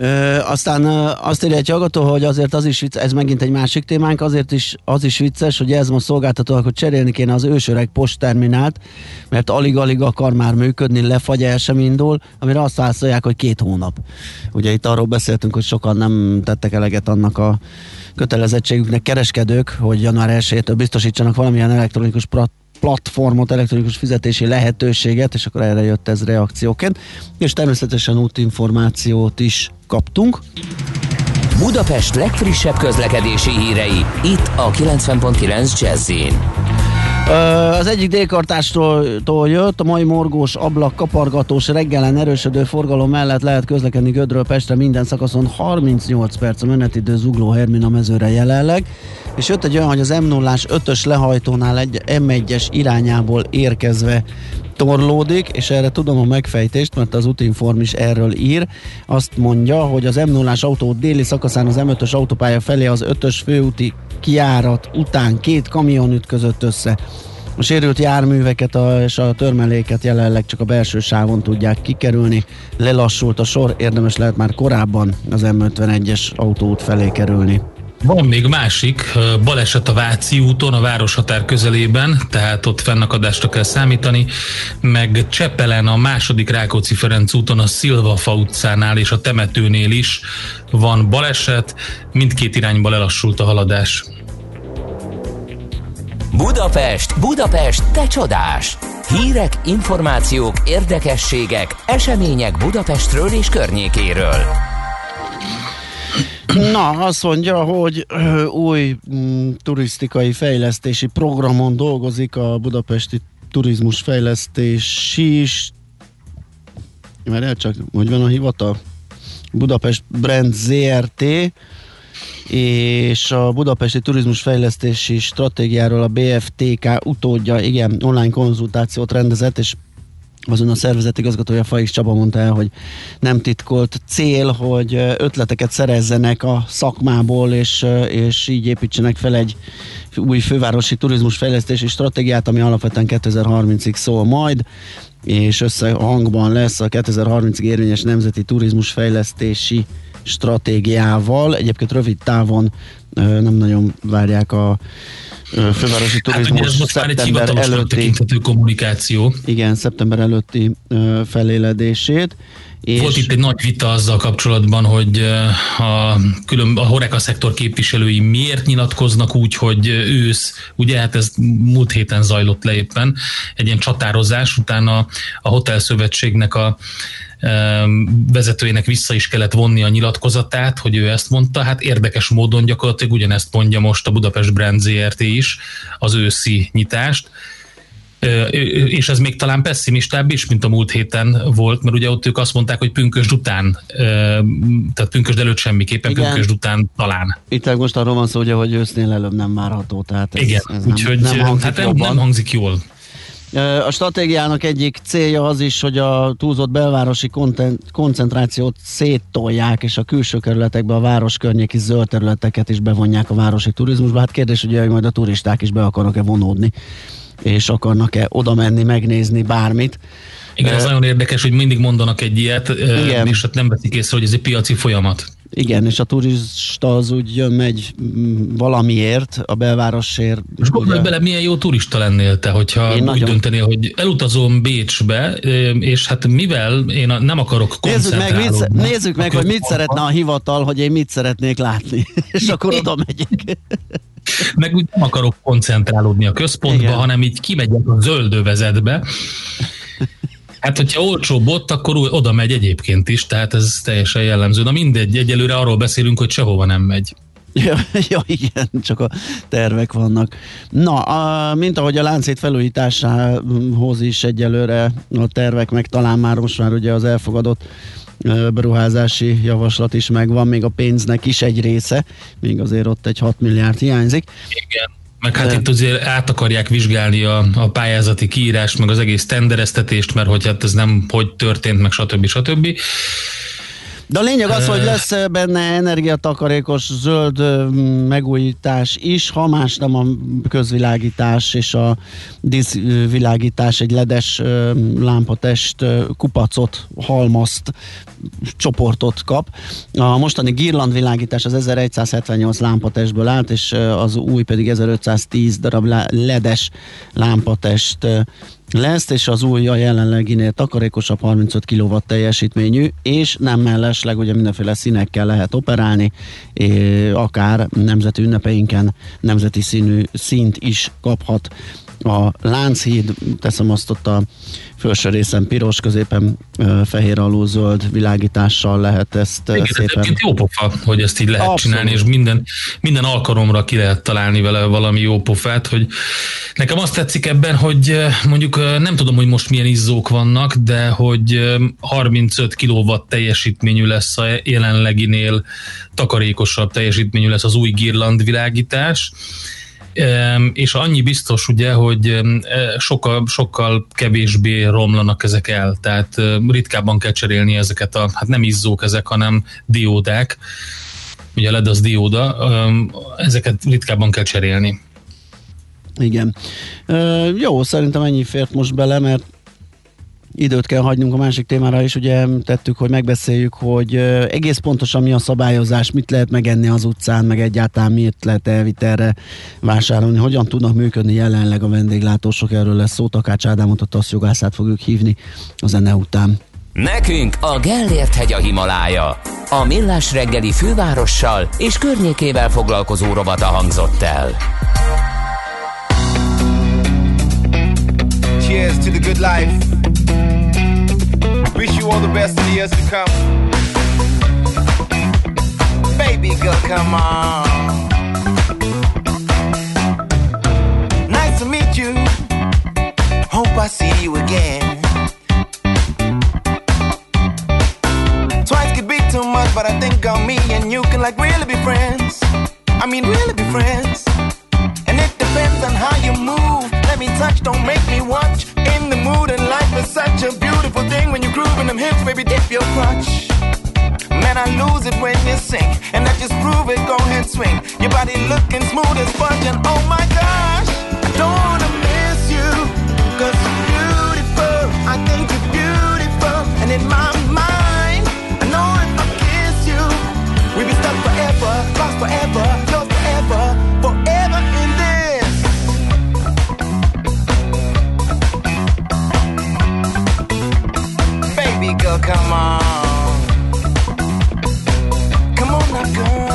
Ö, aztán ö, azt írja egy hallgató, hogy azért az is vicces, ez megint egy másik témánk, azért is az is vicces, hogy ez most szolgáltatóak, hogy cserélni kéne az ősöreg postterminált, mert alig-alig akar már működni, lefagy, el sem indul, amire azt válaszolják, hogy két hónap. Ugye itt arról beszéltünk, hogy sokan nem tettek eleget annak a kötelezettségüknek kereskedők, hogy január 1 biztosítsanak valamilyen elektronikus platformot, elektronikus fizetési lehetőséget, és akkor erre jött ez reakcióként, és természetesen útinformációt is kaptunk. Budapest legfrissebb közlekedési hírei, itt a 90.9 jazz Az egyik délkartástól jött, a mai morgós, ablak, kapargatós, reggelen erősödő forgalom mellett lehet közlekedni Gödről Pestre minden szakaszon 38 perc a menetidő Zugló Hermina mezőre jelenleg, és jött egy olyan, hogy az m 0 5-ös lehajtónál egy M1-es irányából érkezve torlódik, és erre tudom a megfejtést, mert az Utinform is erről ír. Azt mondja, hogy az m 0 autó déli szakaszán az M5-ös autópálya felé az 5-ös főúti kiárat után két kamion ütközött össze. A sérült járműveket a, és a törmeléket jelenleg csak a belső sávon tudják kikerülni. Lelassult a sor, érdemes lehet már korábban az M51-es autóút felé kerülni. Van még másik baleset a Váci úton, a városhatár közelében, tehát ott fennakadásra kell számítani, meg Csepelen a második Rákóczi-Ferenc úton, a Szilvafa utcánál és a temetőnél is van baleset, mindkét irányba lelassult a haladás. Budapest, Budapest, te csodás! Hírek, információk, érdekességek, események Budapestről és környékéről. Na, azt mondja, hogy új mm, turisztikai fejlesztési programon dolgozik a budapesti turizmus fejlesztési is. Mert csak, hogy van a hivatal? Budapest Brand ZRT és a Budapesti Turizmus Fejlesztési Stratégiáról a BFTK utódja, igen, online konzultációt rendezett, és azon a szervezet igazgatója Fajs Csaba mondta el, hogy nem titkolt cél, hogy ötleteket szerezzenek a szakmából, és, és így építsenek fel egy új fővárosi turizmus fejlesztési stratégiát, ami alapvetően 2030-ig szól majd, és összehangban lesz a 2030-ig érvényes nemzeti turizmus fejlesztési stratégiával. Egyébként rövid távon nem nagyon várják a fővárosi Hát turizmus ugye ez most már egy hivatalosnak előtti, kommunikáció. igen, szeptember előtti feléledését. És Volt itt egy nagy vita azzal kapcsolatban, hogy a, külön, a Horeca szektor képviselői miért nyilatkoznak úgy, hogy ősz, ugye hát ez múlt héten zajlott le éppen, egy ilyen csatározás, utána a Hotel Szövetségnek a vezetőjének vissza is kellett vonni a nyilatkozatát, hogy ő ezt mondta. Hát érdekes módon gyakorlatilag ugyanezt mondja most a Budapest Brand ZRT is, az őszi nyitást. És ez még talán pessimistább is, mint a múlt héten volt, mert ugye ott ők azt mondták, hogy pünkösd után, tehát pünkösd előtt semmiképpen, Igen. pünkösd után talán. Itt most arról van szó, ugye, hogy ősznél előbb nem várható, tehát ez, Igen, ez nem, úgyhogy nem hangzik hát jobban. nem hangzik jól. A stratégiának egyik célja az is, hogy a túlzott belvárosi koncentrációt széttolják, és a külső kerületekbe a város környéki zöld területeket is bevonják a városi turizmusba. Hát kérdés, ugye, hogy majd a turisták is be akarnak-e vonódni, és akarnak-e oda menni, megnézni bármit. Igen, Ö, nagyon érdekes, hogy mindig mondanak egy ilyet, Igen. és hát nem veszik észre, hogy ez egy piaci folyamat. Igen, és a turista az úgy jön, megy mm, valamiért, a belvárosért. És gondolj bele, milyen jó turista lennél te, hogyha Én úgy nagyon. döntenél, hogy elutazom Bécsbe, és hát mivel én nem akarok Nézzük meg, mit, koncentrálódni, nézzük meg, hogy mit szeretne a hivatal, hogy én mit szeretnék látni, (laughs) és akkor (laughs) oda megyek. meg úgy nem akarok koncentrálódni a központba. Igen. hanem így kimegyek a zöldövezetbe. Hát, hogyha olcsóbb ott, akkor oda megy egyébként is, tehát ez teljesen jellemző. Na mindegy, egyelőre arról beszélünk, hogy sehova nem megy. Ja, (laughs) ja, igen, csak a tervek vannak. Na, a, mint ahogy a láncét felújításához is egyelőre a tervek, meg talán már most már ugye az elfogadott beruházási javaslat is megvan, még a pénznek is egy része, még azért ott egy 6 milliárd hiányzik. Igen. Meg hát De- itt azért át akarják vizsgálni a, a pályázati kiírást, meg az egész tendereztetést, mert hogy hát ez nem hogy történt, meg stb. stb. De a lényeg az, hogy lesz benne energiatakarékos zöld megújítás is, ha más nem a közvilágítás és a díszvilágítás egy ledes lámpatest kupacot, halmazt, csoportot kap. A mostani Girland világítás az 1178 lámpatestből állt, és az új pedig 1510 darab ledes lámpatest lesz, és az új a jelenleginél takarékosabb 35 kW teljesítményű, és nem mellesleg ugye mindenféle színekkel lehet operálni, akár nemzeti ünnepeinken nemzeti színű színt is kaphat a Lánchíd, teszem azt ott a felső részen piros, középen fehér alul zöld világítással lehet ezt Igen, ez szépen... egyébként jó pofa, hogy ezt így lehet Abszolút. csinálni, és minden, minden alkalomra ki lehet találni vele valami jó pofát, hogy nekem azt tetszik ebben, hogy mondjuk nem tudom, hogy most milyen izzók vannak, de hogy eh, 35 kW teljesítményű lesz a jelenleginél takarékosabb teljesítményű lesz az új Girland világítás, és annyi biztos ugye, hogy e, sokkal, sokkal kevésbé romlanak ezek el, tehát ritkábban kell cserélni ezeket a, hát nem izzók ezek, hanem diódák, ugye LED az dióda, ezeket ritkábban kell cserélni. Igen. Jó, szerintem ennyi fért most bele, mert időt kell hagynunk a másik témára is, ugye tettük, hogy megbeszéljük, hogy egész pontosan mi a szabályozás, mit lehet megenni az utcán, meg egyáltalán miért lehet elvitelre vásárolni, hogyan tudnak működni jelenleg a vendéglátósok, erről lesz szó, Takács Ádámot, a TASZ jogászát fogjuk hívni a zene után. Nekünk a Gellért hegy a Himalája. A Millás reggeli fővárossal és környékével foglalkozó rovata hangzott el. Cheers to the good life. Wish you all the best in the years to come. Baby girl, come on. Nice to meet you. Hope I see you again. Twice could be too much, but I think on me and you can like really be friends. I mean, really be friends. And it depends on how you move. Let me touch, don't make me watch. In the mood, and life is such a beautiful thing when you groove in them hips, baby, dip your crotch. Man, I lose it when you sing, and I just prove it. Go ahead, swing. Your body looking smooth as sponge, and oh my gosh, I don't wanna miss you, cause you're beautiful. I think you're beautiful, and in my come on. Come on now, girl.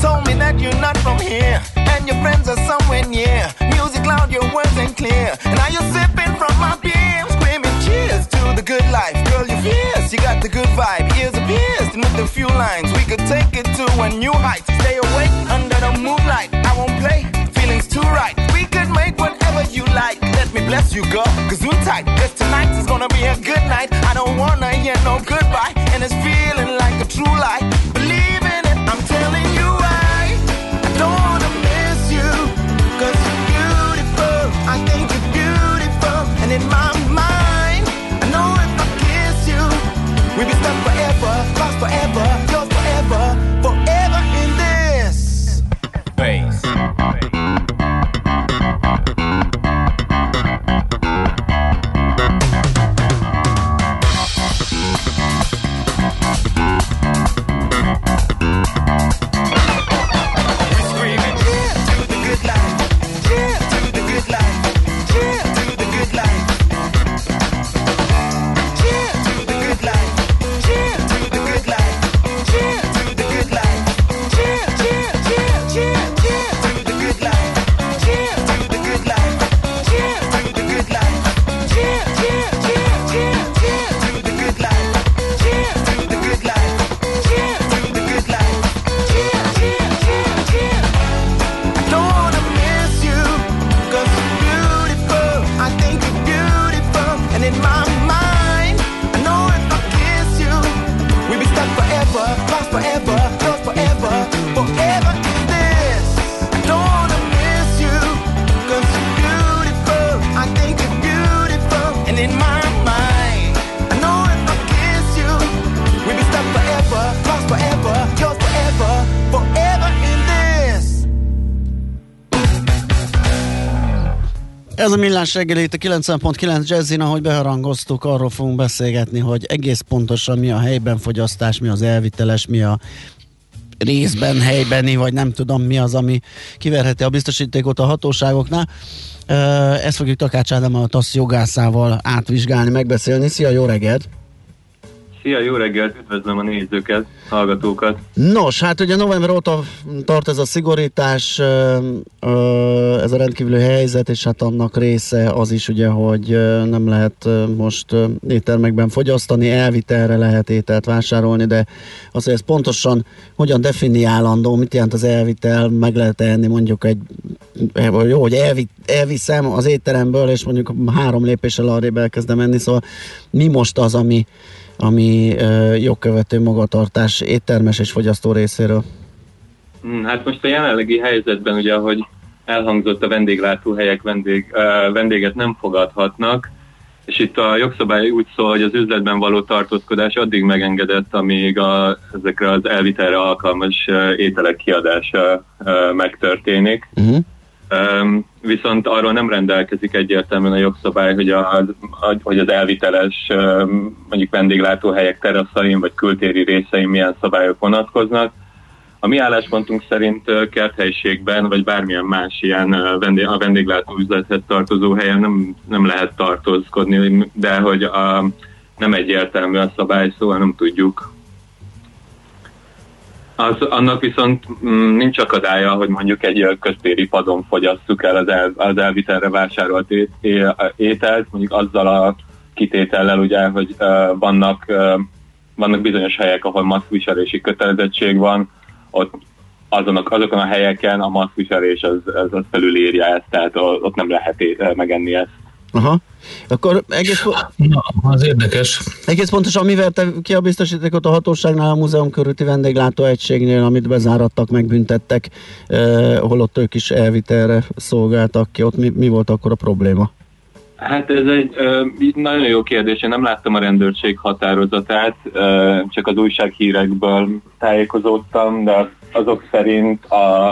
Told me that you're not from here, and your friends are somewhere near. Music loud, your words ain't clear. And now you're sipping from my beer, screaming cheers to the good life. Girl, you're fierce, you got the good vibe. Ears are pierced, and with a few lines, we could take it to a new height. Stay awake Let bless you, girl, cause we're tight. Cause tonight is gonna be a good night. I don't wanna hear no goodbye, and it's feeling like a true lie. Believe Ez a millás reggeli itt a 90.9 Jazzin, ahogy beharangoztuk, arról fogunk beszélgetni, hogy egész pontosan mi a helyben fogyasztás, mi az elviteles, mi a részben, helybeni, vagy nem tudom mi az, ami kiverheti a biztosítékot a hatóságoknál. Ezt fogjuk Takács Ádám a TASZ jogászával átvizsgálni, megbeszélni. Szia, jó reggelt! Szia, jó reggelt, üdvözlöm a nézőket, hallgatókat. Nos, hát ugye november óta tart ez a szigorítás, ez a rendkívüli helyzet, és hát annak része az is ugye, hogy nem lehet most éttermekben fogyasztani, elvitelre lehet ételt vásárolni, de az, hogy ez pontosan hogyan definiálandó, mit jelent az elvitel, meg lehet enni mondjuk egy, jó, hogy elvi, elviszem az étteremből, és mondjuk három lépéssel arrébb elkezdem enni, szóval mi most az, ami ami jogkövető magatartás éttermes és fogyasztó részéről? Hmm, Hát most a jelenlegi helyzetben ugye, ahogy elhangzott a vendéglátóhelyek vendég, vendéget nem fogadhatnak, és itt a jogszabály úgy szól, hogy az üzletben való tartózkodás addig megengedett, amíg a, ezekre az elvitelre alkalmas ételek kiadása megtörténik. Uh-huh. Viszont arról nem rendelkezik egyértelműen a jogszabály, hogy, a, hogy az elviteles mondjuk vendéglátóhelyek teraszain vagy kültéri részein milyen szabályok vonatkoznak. A mi álláspontunk szerint kerthelyiségben vagy bármilyen más ilyen a vendéglátóüzlethez tartozó helyen nem, nem lehet tartózkodni, de hogy a, nem egyértelmű a szabály, szóval nem tudjuk az, annak viszont mm, nincs akadálya, hogy mondjuk egy köztéri padon fogyasszuk el az, el, az elvitelre vásárolt é, é, ételt, mondjuk azzal a kitétellel, ugye, hogy uh, vannak, uh, vannak bizonyos helyek, ahol maszkviselési kötelezettség van, ott azonok, azokon a helyeken a maszkviselés az, az, az felülírja ezt, tehát ott nem lehet é, megenni ezt. Aha. Akkor egész, Na, az érdekes. egész pontosan mi verte ki a biztosítékot a hatóságnál a múzeum körüti vendéglátóegységnél, amit bezárattak, megbüntettek, eh, holott ők is elvitelre szolgáltak ki. Ott mi, mi volt akkor a probléma? Hát ez egy ö, nagyon jó kérdés, én nem láttam a rendőrség határozatát, ö, csak az újsághírekből tájékozódtam, de az- azok szerint a,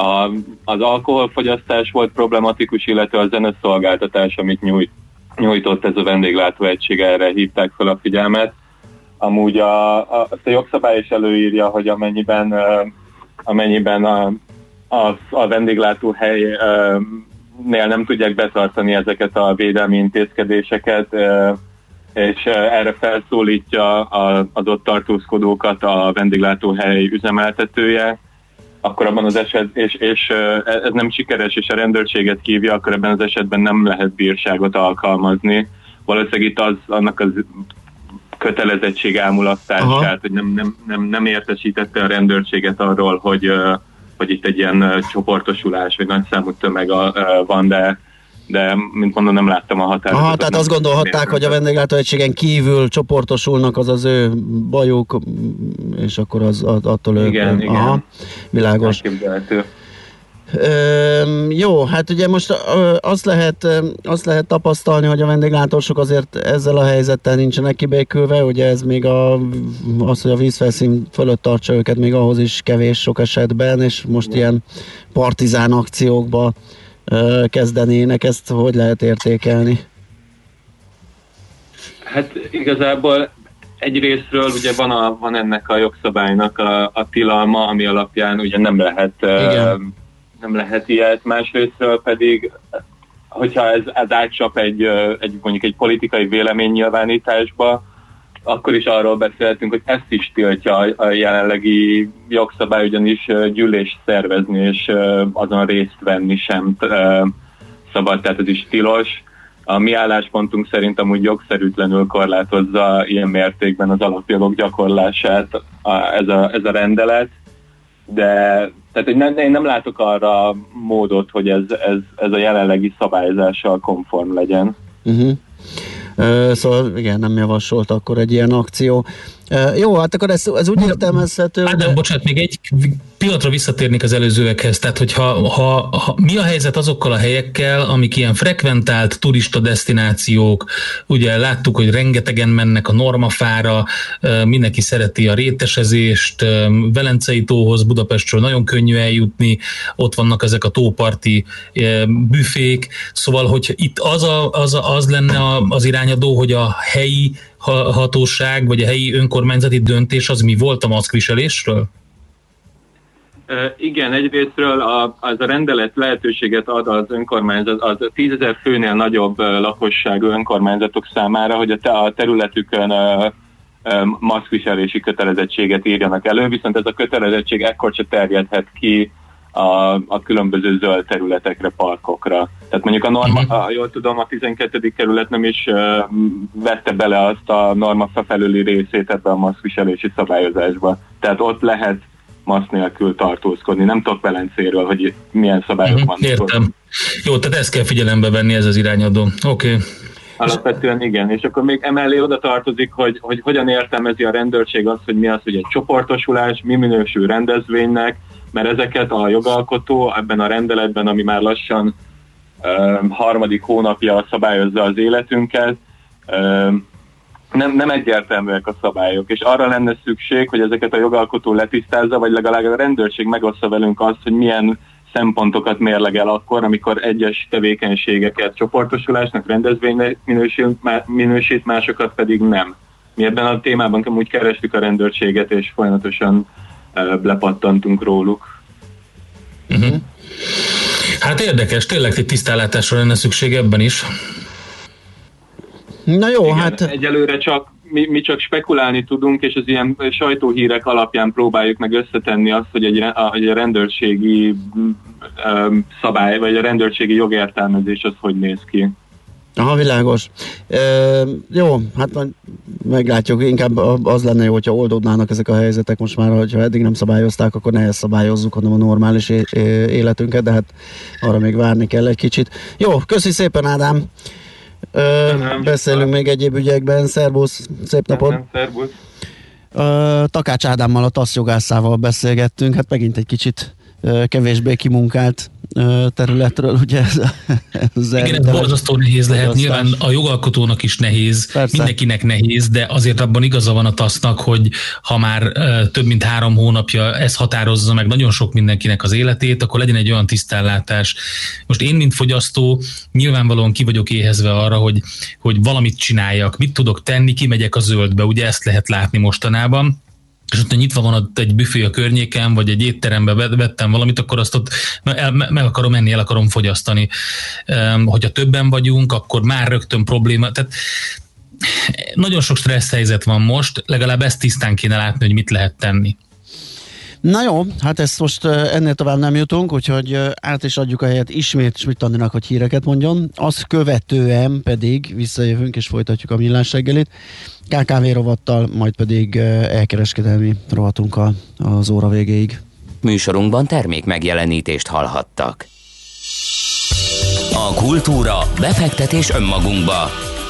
a, az alkoholfogyasztás volt problematikus, illetve a zeneszolgáltatás, amit nyújt, nyújtott ez a vendéglátóegység, erre hívták fel a figyelmet. Amúgy a, a, azt a jogszabály is előírja, hogy amennyiben, amennyiben a, a, a vendéglátóhely ö, nél nem tudják betartani ezeket a védelmi intézkedéseket, és erre felszólítja az ott tartózkodókat a vendéglátóhely üzemeltetője, akkor abban az eset, és, és ö, ez nem sikeres, és a rendőrséget kívja, akkor ebben az esetben nem lehet bírságot alkalmazni. Valószínűleg itt az annak az kötelezettség Aha. ámulasztását, hogy nem, nem, nem, nem értesítette a rendőrséget arról, hogy, hogy itt egy ilyen csoportosulás, vagy nagy számú tömeg van, de de, mint mondom, nem láttam a határozatot. Aha, tehát azt gondolhatták, hogy a vendéglátóegységen kívül csoportosulnak, az az ő bajuk, és akkor az attól ők... Igen, igen. Aha, világos. Elképzelhető. Ö, jó, hát ugye most ö, azt lehet, ö, azt lehet tapasztalni, hogy a vendéglátósok azért ezzel a helyzettel nincsenek kibékülve, ugye ez még a, az, hogy a vízfelszín fölött tartsa őket, még ahhoz is kevés sok esetben, és most ilyen partizán akciókba kezdenének, ezt hogy lehet értékelni? Hát igazából egyrésztről ugye van, a, van ennek a jogszabálynak a, a tilalma, ami alapján ugye nem lehet, Igen. nem lehet ilyet, másrésztről pedig hogyha ez, ez átcsap egy, egy, mondjuk egy politikai véleménynyilvánításba, akkor is arról beszéltünk, hogy ezt is tiltja a- jelenlegi jogszabály, ugyanis gyűlést szervezni és azon részt venni sem szabad, tehát ez is tilos. A mi álláspontunk szerint amúgy jogszerűtlenül korlátozza ilyen mértékben az alapjogok gyakorlását a, ez, a, ez a rendelet, de tehát hogy nem, én nem látok arra módot, hogy ez, ez, ez a jelenlegi szabályzással konform legyen. Uh-huh. Szóval igen, nem javasolt akkor egy ilyen akció. Jó, hát akkor ez, ez úgy értelmezhető, Hát, de... de... bocsánat, még egy pillanatra visszatérnék az előzőekhez, tehát hogyha ha, ha, mi a helyzet azokkal a helyekkel, amik ilyen frekventált turista destinációk, ugye láttuk, hogy rengetegen mennek a normafára, mindenki szereti a rétesezést, Velencei tóhoz Budapestről nagyon könnyű eljutni, ott vannak ezek a tóparti büfék, szóval, hogy itt az, a, az, a, az lenne az irányadó, hogy a helyi hatóság, vagy a helyi önkormányzati döntés az mi volt a maszkviselésről? Igen, egyrésztről a, az a rendelet lehetőséget ad az önkormányzat, az 10 ezer főnél nagyobb lakosságú önkormányzatok számára, hogy a területükön maszkviselési kötelezettséget írjanak elő, viszont ez a kötelezettség ekkor se terjedhet ki a, a különböző zöld területekre, parkokra. Tehát mondjuk a norma, uh-huh. ha jól tudom, a 12. kerület nem is uh, vette bele azt a norma felüli részét ebbe a maszkviselési szabályozásba. Tehát ott lehet maszk nélkül tartózkodni. Nem tudok Velencéről, hogy milyen szabályok uh-huh, vannak. Értem. Jó, tehát ezt kell figyelembe venni, ez az irányadó. Oké. Okay. Alapvetően igen, és akkor még emellé oda tartozik, hogy, hogy hogyan értelmezi a rendőrség azt, hogy mi az, hogy egy csoportosulás, mi minősül rendezvénynek, mert ezeket a jogalkotó ebben a rendeletben, ami már lassan um, harmadik hónapja szabályozza az életünket, um, nem, nem egyértelműek a szabályok, és arra lenne szükség, hogy ezeket a jogalkotó letisztázza, vagy legalább a rendőrség megossza velünk azt, hogy milyen szempontokat mérlegel akkor, amikor egyes tevékenységeket csoportosulásnak, rendezvénynek minősít, másokat pedig nem. Mi ebben a témában úgy kerestük a rendőrséget, és folyamatosan lepattantunk róluk. Uh-huh. Hát érdekes, tényleg egy tisztállátásra lenne szükség ebben is. Na jó, Igen, hát... Egyelőre csak mi, mi csak spekulálni tudunk, és az ilyen sajtóhírek alapján próbáljuk meg összetenni azt, hogy egy, a rendőrségi um, szabály, vagy a rendőrségi jogértelmezés az hogy néz ki. Aha, világos. E, jó, hát majd meglátjuk. Inkább az lenne jó, hogyha oldódnának ezek a helyzetek most már, hogyha eddig nem szabályozták, akkor ne ezt szabályozzuk, hanem a normális életünket, de hát arra még várni kell egy kicsit. Jó, köszi szépen Ádám! Ö, beszélünk még egyéb ügyekben. Szervusz, szép napot! Szervusz! Takács Ádámmal, a TASZ jogászával beszélgettünk, hát megint egy kicsit kevésbé kimunkált területről, ugye ez, ez Igen, ez borzasztó nehéz lehet. Nyilván a jogalkotónak is nehéz, Persze. mindenkinek nehéz, de azért abban igaza van a tasznak, hogy ha már több mint három hónapja ez határozza meg nagyon sok mindenkinek az életét, akkor legyen egy olyan tisztellátás. Most én, mint fogyasztó, nyilvánvalóan ki vagyok éhezve arra, hogy, hogy valamit csináljak, mit tudok tenni, kimegyek a zöldbe, ugye ezt lehet látni mostanában és ott nyitva van ott egy büfé a környéken, vagy egy étterembe vettem valamit, akkor azt ott meg akarom menni, el akarom fogyasztani. Hogyha többen vagyunk, akkor már rögtön probléma. Tehát nagyon sok stressz helyzet van most, legalább ezt tisztán kéne látni, hogy mit lehet tenni. Na jó, hát ezt most ennél tovább nem jutunk, úgyhogy át is adjuk a helyet ismét Schmidt hogy híreket mondjon. Azt követően pedig visszajövünk és folytatjuk a millás reggelit. KKV rovattal, majd pedig elkereskedelmi rovatunk az óra végéig. Műsorunkban termék megjelenítést hallhattak. A kultúra, befektetés önmagunkba.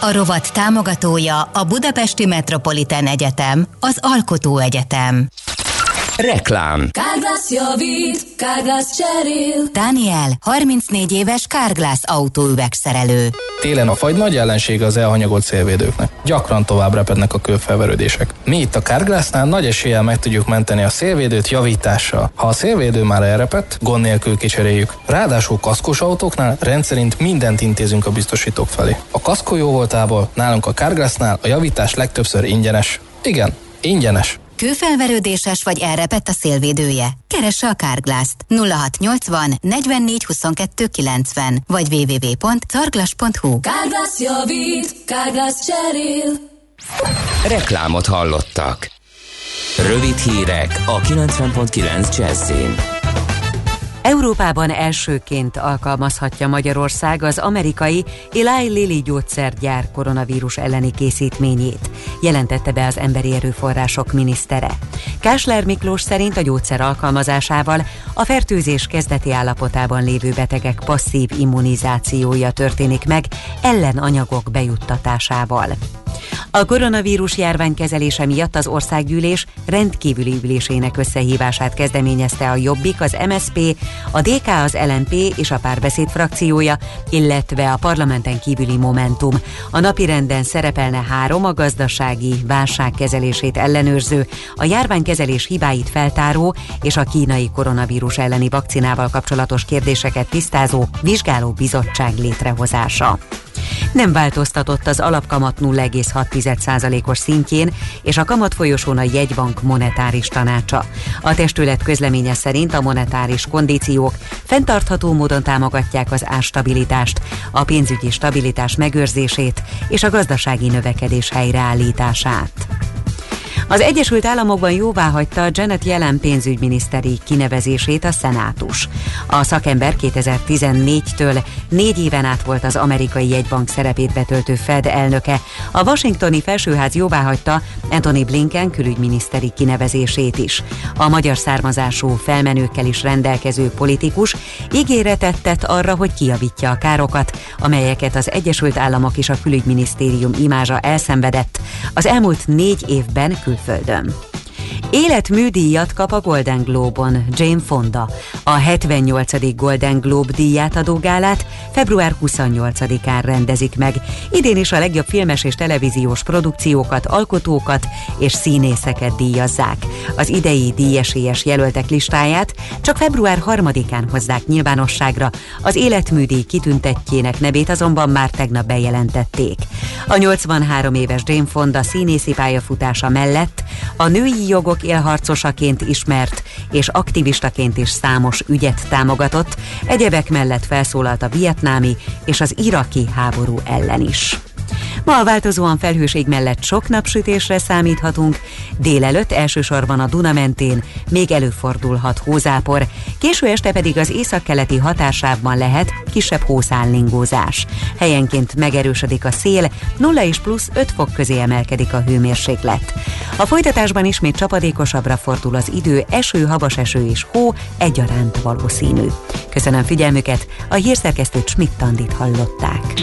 A rovat támogatója a Budapesti Metropolitán Egyetem, az Alkotó Egyetem. Reklám Kárglász javít, Kárglász cserél. Daniel, 34 éves Kárglász autóüvegszerelő. Télen a fagy nagy ellensége az elhanyagolt szélvédőknek. Gyakran tovább repednek a kőfelverődések. Mi itt a Kárglásznál nagy eséllyel meg tudjuk menteni a szélvédőt javítással. Ha a szélvédő már elrepett, gond nélkül kicseréljük. Ráadásul kaszkos autóknál rendszerint mindent intézünk a biztosítók felé. A kaszkó jó voltából nálunk a Kárglásznál a javítás legtöbbször ingyenes. Igen, ingyenes. Kőfelverődéses vagy elrepett a szélvédője? Keresse a Kárglászt 0680 44 22 90 vagy www.carglass.hu Kárglász javít, Kárglász cserél. Reklámot hallottak. Rövid hírek a 90.9 Jazzin. Európában elsőként alkalmazhatja Magyarország az amerikai Eli Lilly gyógyszergyár koronavírus elleni készítményét, jelentette be az Emberi Erőforrások minisztere. Kásler Miklós szerint a gyógyszer alkalmazásával a fertőzés kezdeti állapotában lévő betegek passzív immunizációja történik meg ellenanyagok bejuttatásával. A koronavírus járvány kezelése miatt az országgyűlés rendkívüli ülésének összehívását kezdeményezte a Jobbik, az MSP, a DK, az LNP és a Párbeszéd frakciója, illetve a parlamenten kívüli Momentum. A napirenden szerepelne három a gazdasági válság kezelését ellenőrző, a járványkezelés hibáit feltáró és a kínai koronavírus elleni vakcinával kapcsolatos kérdéseket tisztázó vizsgáló bizottság létrehozása. Nem változtatott az alapkamat 0,6%-os szintjén, és a kamat folyosón a jegybank monetáris tanácsa. A testület közleménye szerint a monetáris kondíciók fenntartható módon támogatják az árstabilitást, a pénzügyi stabilitás megőrzését és a gazdasági növekedés helyreállítását. Az Egyesült Államokban jóvá hagyta Janet Yellen pénzügyminiszteri kinevezését a szenátus. A szakember 2014-től négy éven át volt az amerikai jegybank szerepét betöltő Fed elnöke. A washingtoni felsőház jóvá hagyta Anthony Blinken külügyminiszteri kinevezését is. A magyar származású felmenőkkel is rendelkező politikus ígéretet tett arra, hogy kiavítja a károkat, amelyeket az Egyesült Államok és a külügyminisztérium imázsa elszenvedett az elmúlt négy évben who for them. Életműdíjat kap a Golden Globe-on Jane Fonda. A 78. Golden Globe díját adó február 28-án rendezik meg. Idén is a legjobb filmes és televíziós produkciókat, alkotókat és színészeket díjazzák. Az idei díjesélyes jelöltek listáját csak február 3-án hozzák nyilvánosságra, az életműdíj kitüntetjének nevét azonban már tegnap bejelentették. A 83 éves Jane Fonda színészi pályafutása mellett a női jogok élharcosaként ismert és aktivistaként is számos ügyet támogatott, egyebek mellett felszólalt a vietnámi és az iraki háború ellen is. Ma a változóan felhőség mellett sok napsütésre számíthatunk, délelőtt elsősorban a Duna mentén még előfordulhat hózápor, késő este pedig az északkeleti hatásában lehet kisebb hószállingózás. Helyenként megerősödik a szél, 0 és plusz 5 fok közé emelkedik a hőmérséklet. A folytatásban ismét csapadékosabbra fordul az idő, eső, havas eső és hó egyaránt valószínű. Köszönöm figyelmüket, a hírszerkesztőt Schmidt-Tandit hallották.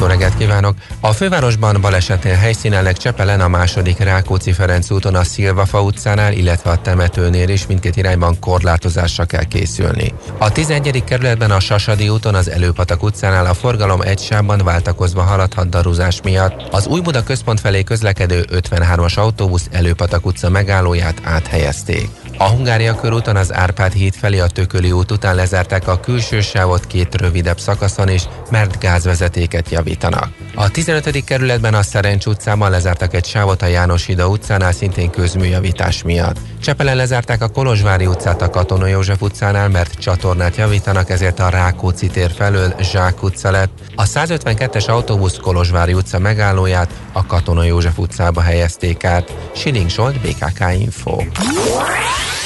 jó reggelt kívánok! A fővárosban balesetnél helyszínelnek Csepelen a második Rákóczi Ferenc úton a Szilvafa utcánál, illetve a temetőnél is mindkét irányban korlátozásra kell készülni. A 11. kerületben a Sasadi úton az Előpatak utcánál a forgalom egy sávban váltakozva haladhat daruzás miatt. Az Új Buda központ felé közlekedő 53-as autóbusz Előpatak utca megállóját áthelyezték. A Hungária körúton az Árpád híd felé a Tököli út után lezárták a külső sávot két rövidebb szakaszon is, mert gázvezetéket javítanak. A 15. kerületben a Szerencs utcában lezártak egy sávot a János Hida utcánál szintén közműjavítás miatt. Csepelen lezárták a Kolozsvári utcát a Katona József utcánál, mert csatornát javítanak, ezért a Rákóczi tér felől Zsák utca lett. A 152-es autóbusz Kolozsvári utca megállóját a Katona József utcába helyezték át. Siling Zsolt, BKK Info.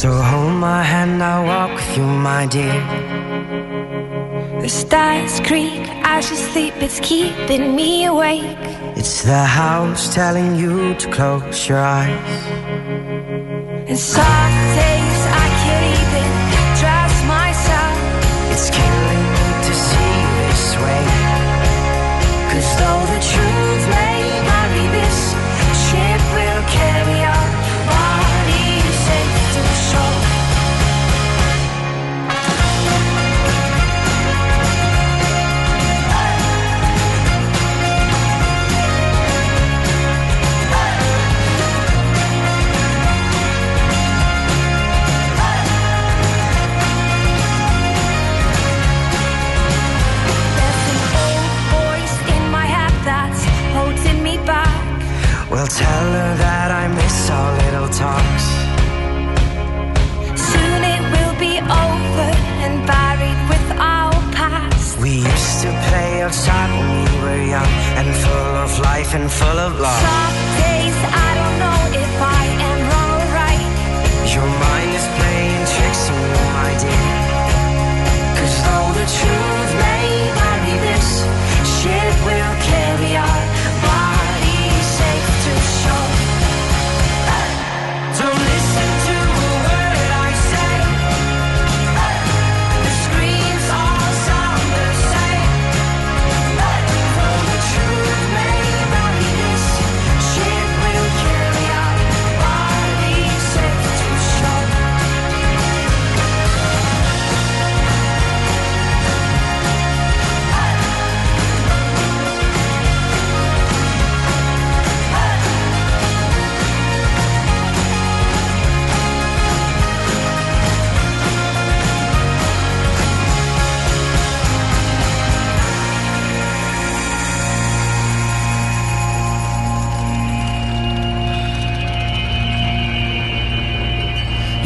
So hold my hand, I'll walk with you, my dear. The stars creak as you sleep, it's keeping me awake. It's the house telling you to close your eyes. And some Well, tell her that I miss our little talks. Soon it will be over and buried with our past. We used to play outside when we were young and full of life and full of love. Some days I don't know if I am wrong or right.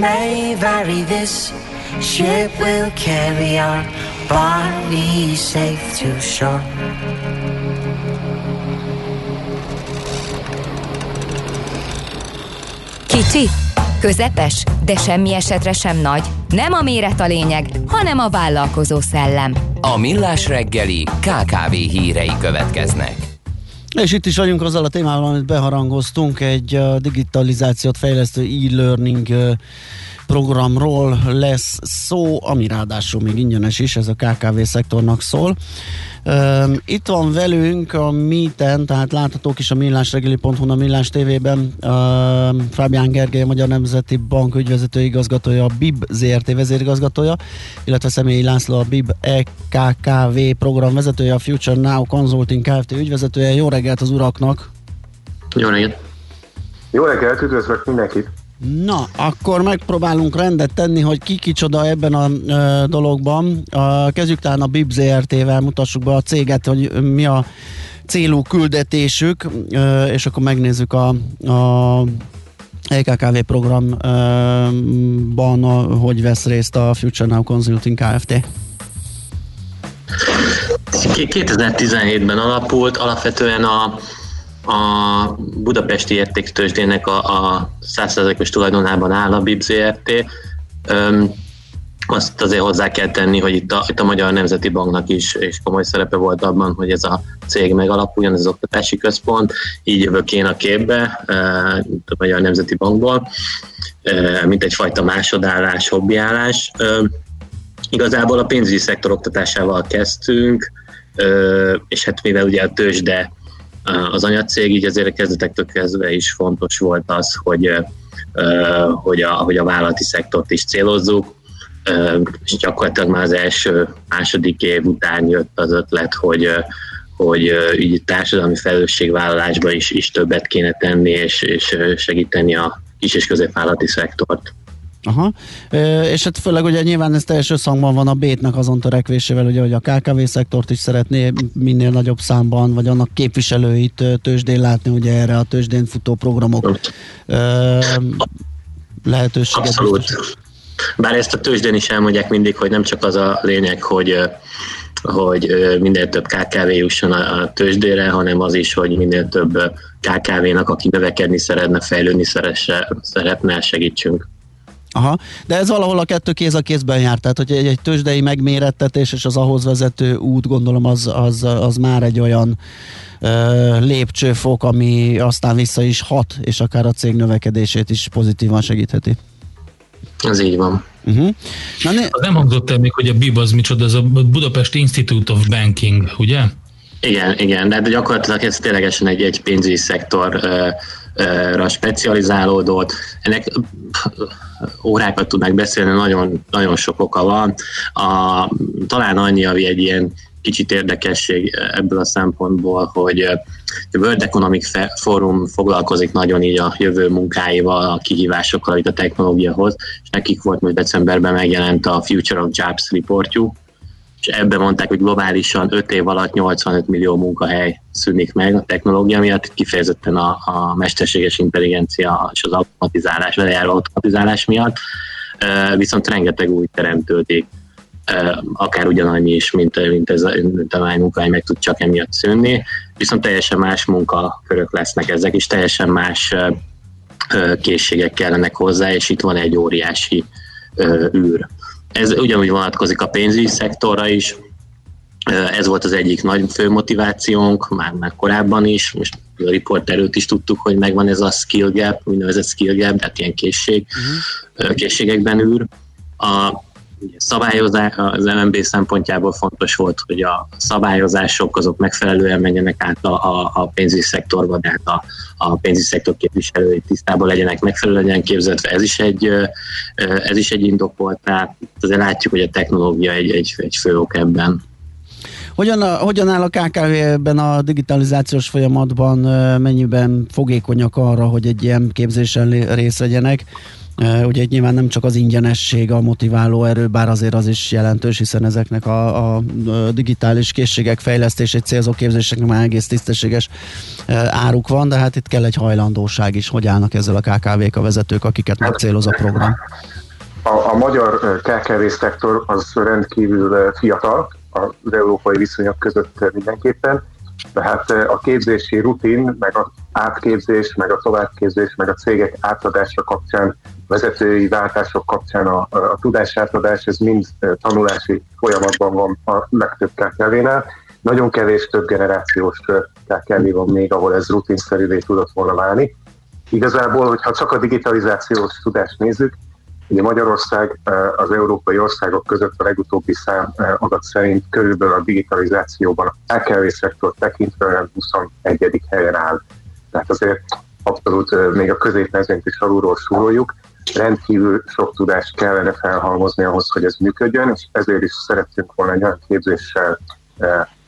may vary, this ship will carry our bodies safe to shore. Kicsi, közepes, de semmi esetre sem nagy. Nem a méret a lényeg, hanem a vállalkozó szellem. A Millás reggeli KKV hírei következnek. És itt is vagyunk azzal a témával, amit beharangoztunk, egy digitalizációt fejlesztő e-learning programról lesz szó, ami ráadásul még ingyenes is, ez a KKV szektornak szól. Itt van velünk a Meeten, tehát láthatók is a millásregeli.hu, a Millás TV-ben Fábián Gergely, a Magyar Nemzeti Bank ügyvezető igazgatója, a BIB ZRT vezérigazgatója, illetve Személyi László, a BIB EKKV program vezetője, a Future Now Consulting Kft. ügyvezetője. Jó reggelt az uraknak! Jó reggelt! Jó reggelt, üdvözlök mindenkit! Na, akkor megpróbálunk rendet tenni, hogy ki kicsoda ebben a ö, dologban. A, kezdjük talán a BIB ZRT-vel, mutassuk be a céget, hogy mi a célú küldetésük, ö, és akkor megnézzük a, a EKKV programban, a, hogy vesz részt a Future Now Consulting Kft. 2017-ben alapult, alapvetően a, a budapesti értéktősdének a, a 100%-os tulajdonában áll a BIB ZRT. Öm, azt azért hozzá kell tenni, hogy itt a, itt a Magyar Nemzeti Banknak is és komoly szerepe volt abban, hogy ez a cég megalapuljon, ez az oktatási központ, így jövök én a képbe a Magyar Nemzeti Bankból, mint egyfajta másodállás, hobbiállás. Igazából a pénzügyi szektor oktatásával kezdtünk, és hát mivel ugye a tőzsde az anyacég, így azért a kezdetektől kezdve is fontos volt az, hogy, hogy, a, hogy a vállalati szektort is célozzuk, és gyakorlatilag már az első, második év után jött az ötlet, hogy, hogy így társadalmi felelősségvállalásba is, is többet kéne tenni, és, és segíteni a kis és középvállalati szektort. Aha, Ö, és hát főleg ugye nyilván ez teljes összhangban van a Bétnek azon törekvésével, ugye, hogy a KKV szektort is szeretné minél nagyobb számban, vagy annak képviselőit tőzsdén látni, ugye erre a tőzsdén futó programok ö, lehetőséget. Abszolút. Bár ezt a tőzsdén is elmondják mindig, hogy nem csak az a lényeg, hogy hogy minél több KKV jusson a tőzsdére, hanem az is, hogy minél több KKV-nak, aki növekedni szeretne, fejlődni szeresse, szeretne, segítsünk. Aha, de ez valahol a kettő kéz a kézben jár, tehát hogy egy, egy tőzsdei megmérettetés és az ahhoz vezető út, gondolom az, az, az már egy olyan ö, lépcsőfok, ami aztán vissza is hat, és akár a cég növekedését is pozitívan segítheti. Ez így van. Uh-huh. Na, né- Az nem hangzott el még, hogy a BIB az micsoda, ez a Budapest Institute of Banking, ugye? Igen, igen, de hát gyakorlatilag ez ténylegesen egy, egy pénzügyi szektorra specializálódott. Ennek órákat tudnák beszélni, nagyon, nagyon sok oka van. A, talán annyi, ami egy ilyen kicsit érdekesség ebből a szempontból, hogy a World Economic Forum foglalkozik nagyon így a jövő munkáival, a kihívásokkal, itt a technológiahoz, és nekik volt most decemberben megjelent a Future of Jobs reportjuk, és ebben mondták, hogy globálisan 5 év alatt 85 millió munkahely szűnik meg a technológia miatt, kifejezetten a, a mesterséges intelligencia és az automatizálás, velejáró automatizálás miatt, viszont rengeteg új teremtődik akár ugyanannyi is, mint, mint ez a, a munkahely meg tud csak emiatt szűnni, viszont teljesen más munkakörök lesznek ezek, és teljesen más készségek kellenek hozzá, és itt van egy óriási űr. Ez ugyanúgy vonatkozik a pénzügyi szektorra is, ez volt az egyik nagy fő motivációnk, már, már korábban is, most a riport előtt is tudtuk, hogy megvan ez a skill gap, úgynevezett skill gap, tehát ilyen készség, uh-huh. készségekben űr. A szabályozás az LMB szempontjából fontos volt, hogy a szabályozások azok megfelelően menjenek át a, a, a pénzügyi szektorba, de hát a, a pénzügyi szektor képviselői tisztában legyenek, megfelelően legyen képzetve. Ez is egy, ez is egy indok volt, tehát azért látjuk, hogy a technológia egy, egy, egy fő ok ebben. Hogyan, hogyan áll a KKV ebben a digitalizációs folyamatban, mennyiben fogékonyak arra, hogy egy ilyen képzésen részt vegyenek? Ugye nyilván nem csak az ingyenesség a motiváló erő, bár azért az is jelentős, hiszen ezeknek a, a digitális készségek fejlesztését célzó képzéseknek már egész tisztességes áruk van, de hát itt kell egy hajlandóság is. Hogy állnak ezzel a KKV-k a vezetők, akiket megcéloz a program? A, a magyar KKV szektor az rendkívül fiatal az európai viszonyok között mindenképpen, tehát a képzési rutin, meg az átképzés, meg a továbbképzés, meg a cégek átadása kapcsán, vezetői váltások kapcsán a, a tudásátadás, ez mind tanulási folyamatban van a legtöbb KKV-nál. Nagyon kevés több generációs KKV van még, ahol ez rutinszerűvé tudott volna válni. Igazából, hogyha csak a digitalizációs tudást nézzük, Ugye Magyarország az európai országok között a legutóbbi szám adat szerint körülbelül a digitalizációban a KKV szektor tekintve 21. helyen áll. Tehát azért abszolút még a középmezőnyt is alulról súroljuk. Rendkívül sok tudást kellene felhalmozni ahhoz, hogy ez működjön, és ezért is szerettünk volna egy olyan képzéssel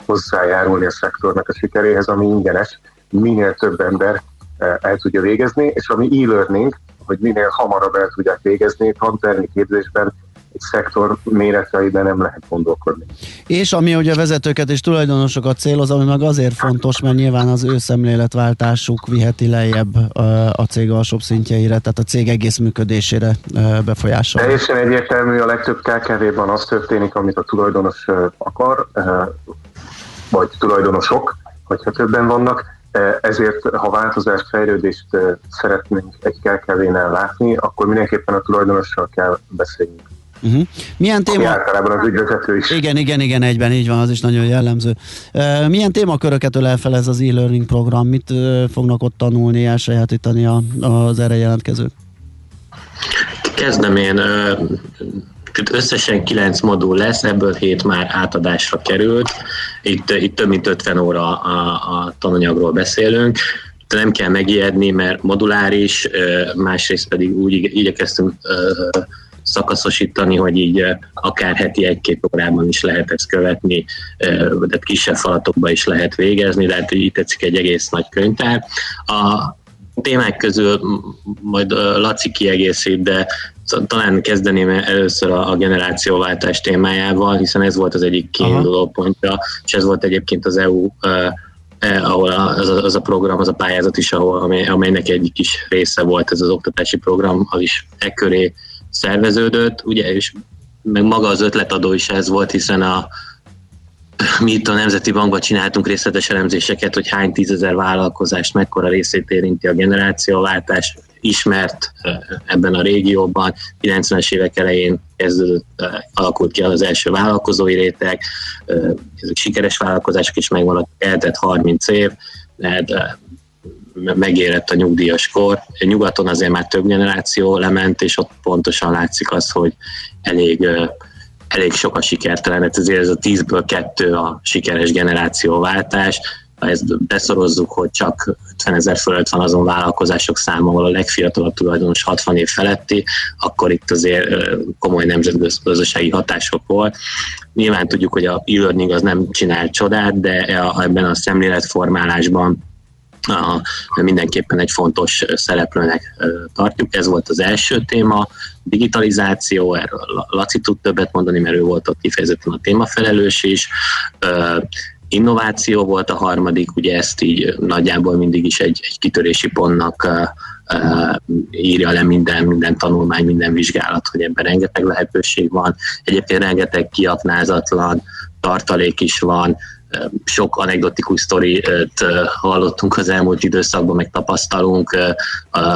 hozzájárulni a szektornak a sikeréhez, ami ingyenes, minél több ember el tudja végezni, és ami e-learning, hogy minél hamarabb el tudják végezni, tantermi képzésben egy szektor méreteiben nem lehet gondolkodni. És ami ugye vezetőket és tulajdonosokat céloz, ami meg azért fontos, mert nyilván az ő szemléletváltásuk viheti lejjebb a cég alsóbb szintjeire, tehát a cég egész működésére befolyásol. Teljesen egyértelmű, a legtöbb KKV-ban az történik, amit a tulajdonos akar, vagy tulajdonosok, hogyha többen vannak, ezért, ha változást, fejlődést szeretnénk egy KKV-nál látni, akkor mindenképpen a tulajdonossal kell beszélni. Uh-huh. Milyen téma... általában az ügyvezető is. Igen, igen, igen, egyben, így van, az is nagyon jellemző. Uh, milyen témaköröket ölel fel ez az e-learning program? Mit uh, fognak ott tanulni, elsajátítani a, az erre jelentkezők? Kezdem én. Összesen 9 modul lesz, ebből 7 már átadásra került. Itt, itt több mint 50 óra a, a tananyagról beszélünk de nem kell megijedni, mert moduláris, másrészt pedig úgy igyekeztünk szakaszosítani, hogy így akár heti egy-két órában is lehet ezt követni, de kisebb falatokba is lehet végezni, de hát így tetszik egy egész nagy könyvtár. A témák közül majd Laci kiegészít, de talán kezdeném először a, a generációváltás témájával, hiszen ez volt az egyik kiinduló pontja, és ez volt egyébként az EU eh, ahol az a, az a program, az a pályázat is, ahol, amely, amelynek egyik is része volt ez az oktatási program, az is e köré szerveződött, ugye, és meg maga az ötletadó is ez volt, hiszen a, mi itt a Nemzeti Bankban csináltunk részletes elemzéseket, hogy hány tízezer vállalkozást, mekkora részét érinti a generációváltás, ismert ebben a régióban. 90-es évek elején kezdődött, alakult ki az első vállalkozói réteg, ezek sikeres vállalkozások is megmaradtak, eltett 30 év, de megérett a nyugdíjas kor. Nyugaton azért már több generáció lement, és ott pontosan látszik az, hogy elég elég sok a sikertelen, hát ezért ez a 10-ből kettő a sikeres generációváltás. Ha ezt beszorozzuk, hogy csak 50 ezer fölött van azon vállalkozások száma, ahol a legfiatalabb tulajdonos 60 év feletti, akkor itt azért komoly nemzetgazdasági hatások volt. Nyilván tudjuk, hogy a e-learning az nem csinál csodát, de ebben a szemléletformálásban a, mindenképpen egy fontos szereplőnek tartjuk. Ez volt az első téma, digitalizáció, erről Laci tud többet mondani, mert ő volt ott kifejezetten a témafelelős is. Innováció volt a harmadik, ugye ezt így nagyjából mindig is egy, egy kitörési pontnak írja le minden, minden tanulmány, minden vizsgálat, hogy ebben rengeteg lehetőség van. Egyébként rengeteg kiaknázatlan tartalék is van, sok anekdotikus sztorit hallottunk az elmúlt időszakban, meg tapasztalunk,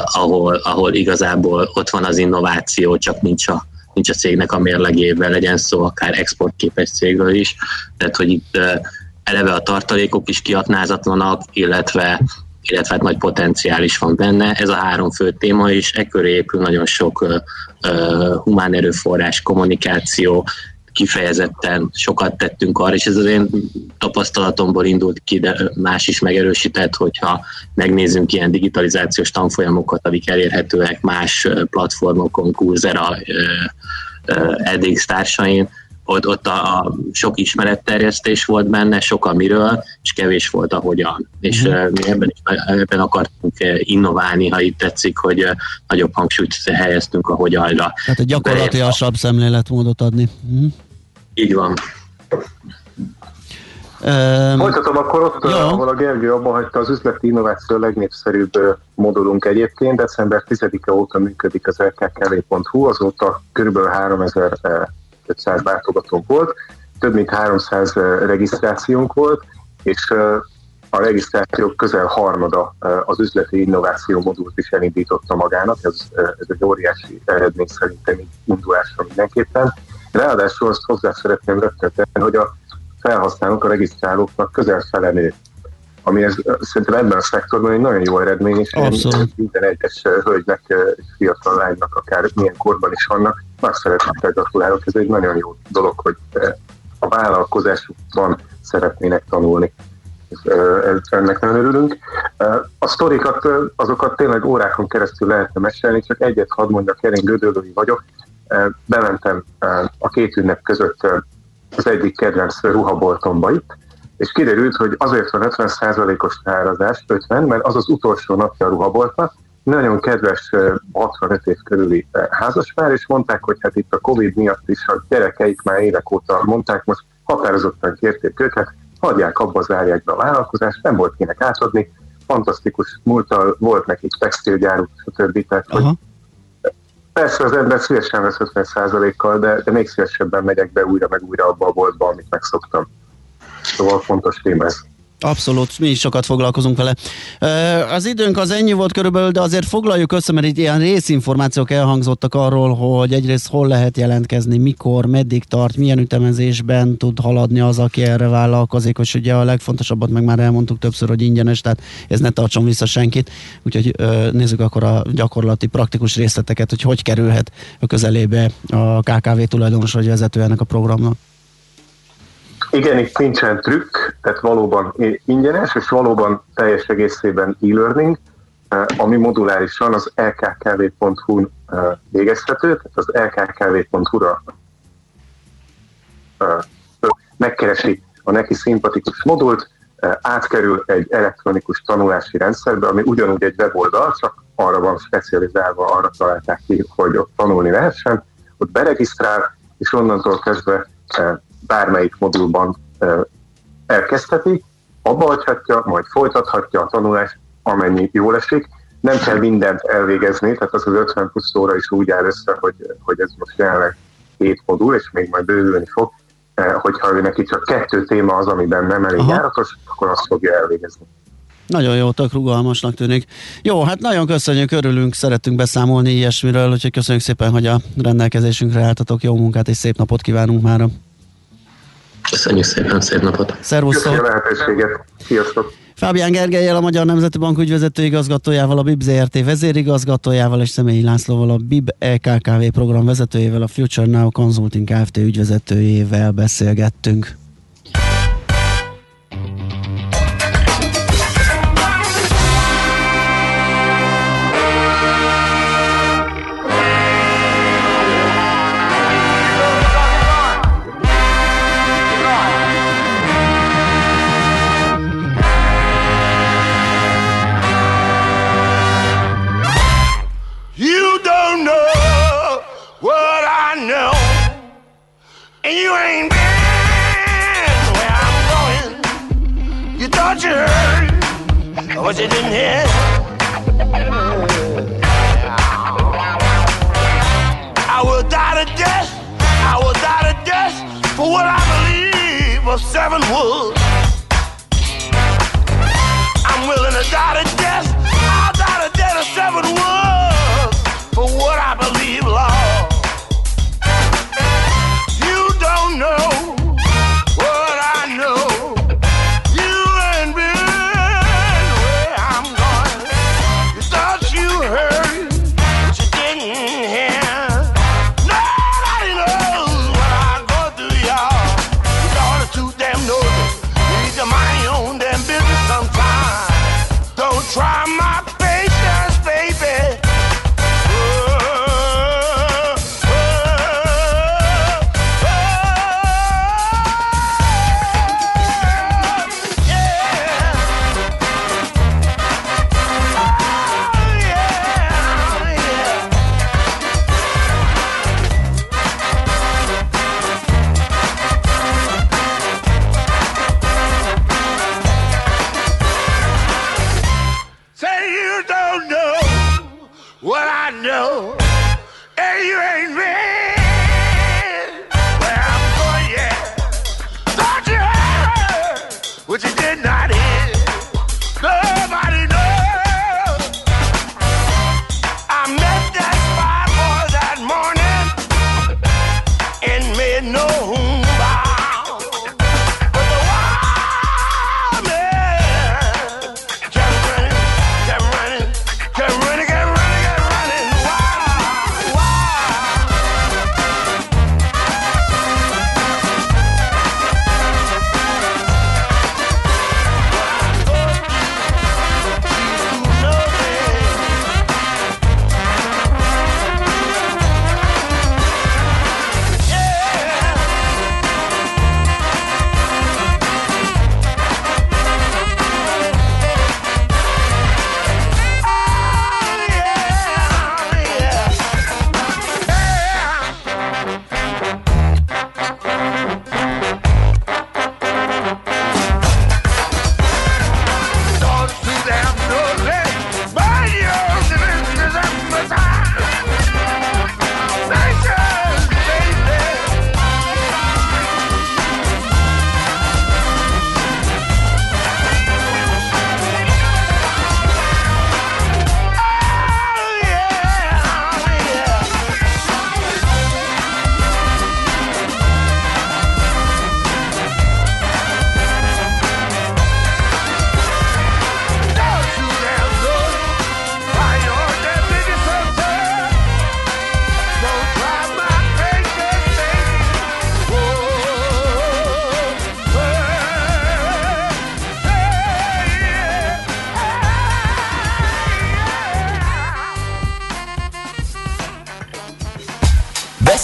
ahol, ahol igazából ott van az innováció, csak nincs a, nincs a cégnek a mérlegében, legyen szó akár exportképes cégről is. Tehát, hogy itt eleve a tartalékok is kiaknázatlanak, illetve illetve hát nagy potenciál is van benne. Ez a három fő téma is, e köré épül nagyon sok uh, humán erőforrás, kommunikáció, kifejezetten sokat tettünk arra, és ez az én tapasztalatomból indult ki, de más is megerősített, hogyha megnézzünk ilyen digitalizációs tanfolyamokat, amik elérhetőek más platformokon, Coursera, edX társain, ott, ott a, a sok ismeretterjesztés volt benne, sok a miről, és kevés volt a hogyan. És uh-huh. mi ebben, ebben akartunk innoválni, ha itt tetszik, hogy nagyobb hangsúlyt helyeztünk a hogyanra. Tehát egy gyakorlatilasabb szemléletmódot adni. Uh-huh. Így van. Um, Folytatom akkor ott, jó. ahol a Gergő abban hagyta az üzleti innováció legnépszerűbb modulunk egyébként. December 10-e óta működik az lkkv.hu, azóta kb. 3500 látogatónk volt, több mint 300 regisztrációnk volt, és a regisztrációk közel harmada az üzleti innováció modult is elindította magának, ez, ez egy óriási eredmény szerintem indulásra mindenképpen. Ráadásul azt hozzá szeretném rögtön tenni, hogy a felhasználók, a regisztrálóknak közel fele ami ez, szerintem ebben a szektorban egy nagyon jó eredmény, és Abszolút. minden egyes hölgynek, fiatal lánynak, akár milyen korban is vannak, már szeretettel gratulálok, ez egy nagyon jó dolog, hogy a vállalkozásukban szeretnének tanulni. Ennek nagyon örülünk. A sztorikat, azokat tényleg órákon keresztül lehetne mesélni, csak egyet hadd mondjak, Kerény Gödöllői vagyok, bementem a két ünnep között az egyik kedvenc ruhaboltomba itt, és kiderült, hogy azért van 50%-os árazás, 50, mert az az utolsó napja a ruhaboltnak, nagyon kedves 65 év körüli házaspár, és mondták, hogy hát itt a Covid miatt is a gyerekeik már évek óta mondták, most határozottan kérték őket, hagyják abba, zárják be a vállalkozást, nem volt kinek átadni, fantasztikus múltal volt nekik textilgyáruk, stb. Tehát, hogy Persze az ember szívesen vesz 50%-kal, de, de még szívesebben megyek be újra meg újra abba a boltba, amit megszoktam. Szóval fontos téma ez. Abszolút, mi is sokat foglalkozunk vele. Az időnk az ennyi volt körülbelül, de azért foglaljuk össze, mert itt ilyen részinformációk elhangzottak arról, hogy egyrészt hol lehet jelentkezni, mikor, meddig tart, milyen ütemezésben tud haladni az, aki erre vállalkozik, és ugye a legfontosabbat meg már elmondtuk többször, hogy ingyenes, tehát ez ne tartson vissza senkit. Úgyhogy nézzük akkor a gyakorlati, praktikus részleteket, hogy hogy kerülhet a közelébe a KKV tulajdonos vagy vezető ennek a programnak. Igen, itt nincsen trükk, tehát valóban ingyenes, és valóban teljes egészében e-learning, eh, ami modulárisan az lkkv.hu-n eh, végezhető, tehát az lkkv.hu-ra megkeresi a neki szimpatikus modult, átkerül egy elektronikus tanulási rendszerbe, ami ugyanúgy egy weboldal, csak arra van specializálva, arra találták ki, hogy ott tanulni lehessen, ott beregisztrál, és onnantól kezdve bármelyik modulban elkezdheti, abba hagyhatja, majd folytathatja a tanulást, amennyi jól esik. Nem kell mindent elvégezni, tehát az az 50 plusz óra is úgy áll össze, hogy, hogy ez most jelenleg két modul, és még majd bővülni fog, hogyha ő neki csak kettő téma az, amiben nem elég Aha. járatos, akkor azt fogja elvégezni. Nagyon jó, tök rugalmasnak tűnik. Jó, hát nagyon köszönjük, örülünk, szeretünk beszámolni ilyesmiről, úgyhogy köszönjük szépen, hogy a rendelkezésünkre álltatok. Jó munkát és szép napot kívánunk már. Köszönjük szépen, szép napot! Szervusztok! Köszönjük a lehetőséget! Sziasztok! Fábián Gergelyel, a Magyar Nemzeti Bank ügyvezető igazgatójával, a BIB ZRT vezérigazgatójával és Személyi Lászlóval, a BIB EKKV program vezetőjével, a Future Now Consulting Kft. ügyvezetőjével beszélgettünk. But you didn't hear. I will die to death. I will die to death for what I believe of seven wolves. I'm willing to die to death.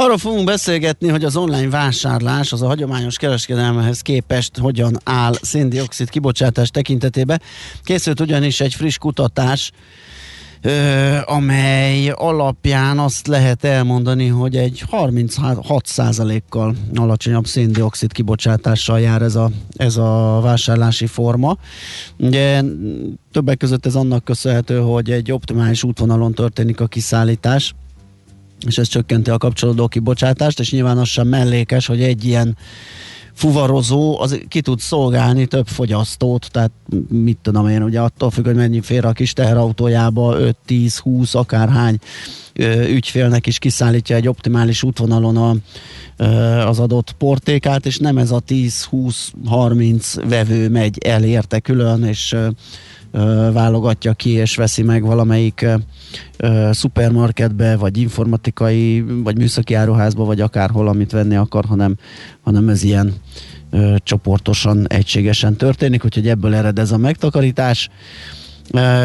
Arról fogunk beszélgetni, hogy az online vásárlás az a hagyományos kereskedelmehez képest hogyan áll széndiokszid kibocsátás tekintetében. Készült ugyanis egy friss kutatás, ö, amely alapján azt lehet elmondani, hogy egy 36%-kal alacsonyabb széndiokszid kibocsátással jár ez a, ez a vásárlási forma. Ugye többek között ez annak köszönhető, hogy egy optimális útvonalon történik a kiszállítás, és ez csökkenti a kapcsolódó kibocsátást, és nyilván az sem mellékes, hogy egy ilyen fuvarozó, az ki tud szolgálni több fogyasztót, tehát mit tudom én, ugye attól függ, hogy mennyi fér a kis teherautójába, 5-10-20, akárhány ö, ügyfélnek is kiszállítja egy optimális útvonalon a, az adott portékát, és nem ez a 10-20-30 vevő megy el érte külön, és válogatja ki és veszi meg valamelyik szupermarketbe, vagy informatikai, vagy műszaki áruházba, vagy akárhol, amit venni akar, hanem, hanem ez ilyen csoportosan, egységesen történik, úgyhogy ebből ered ez a megtakarítás.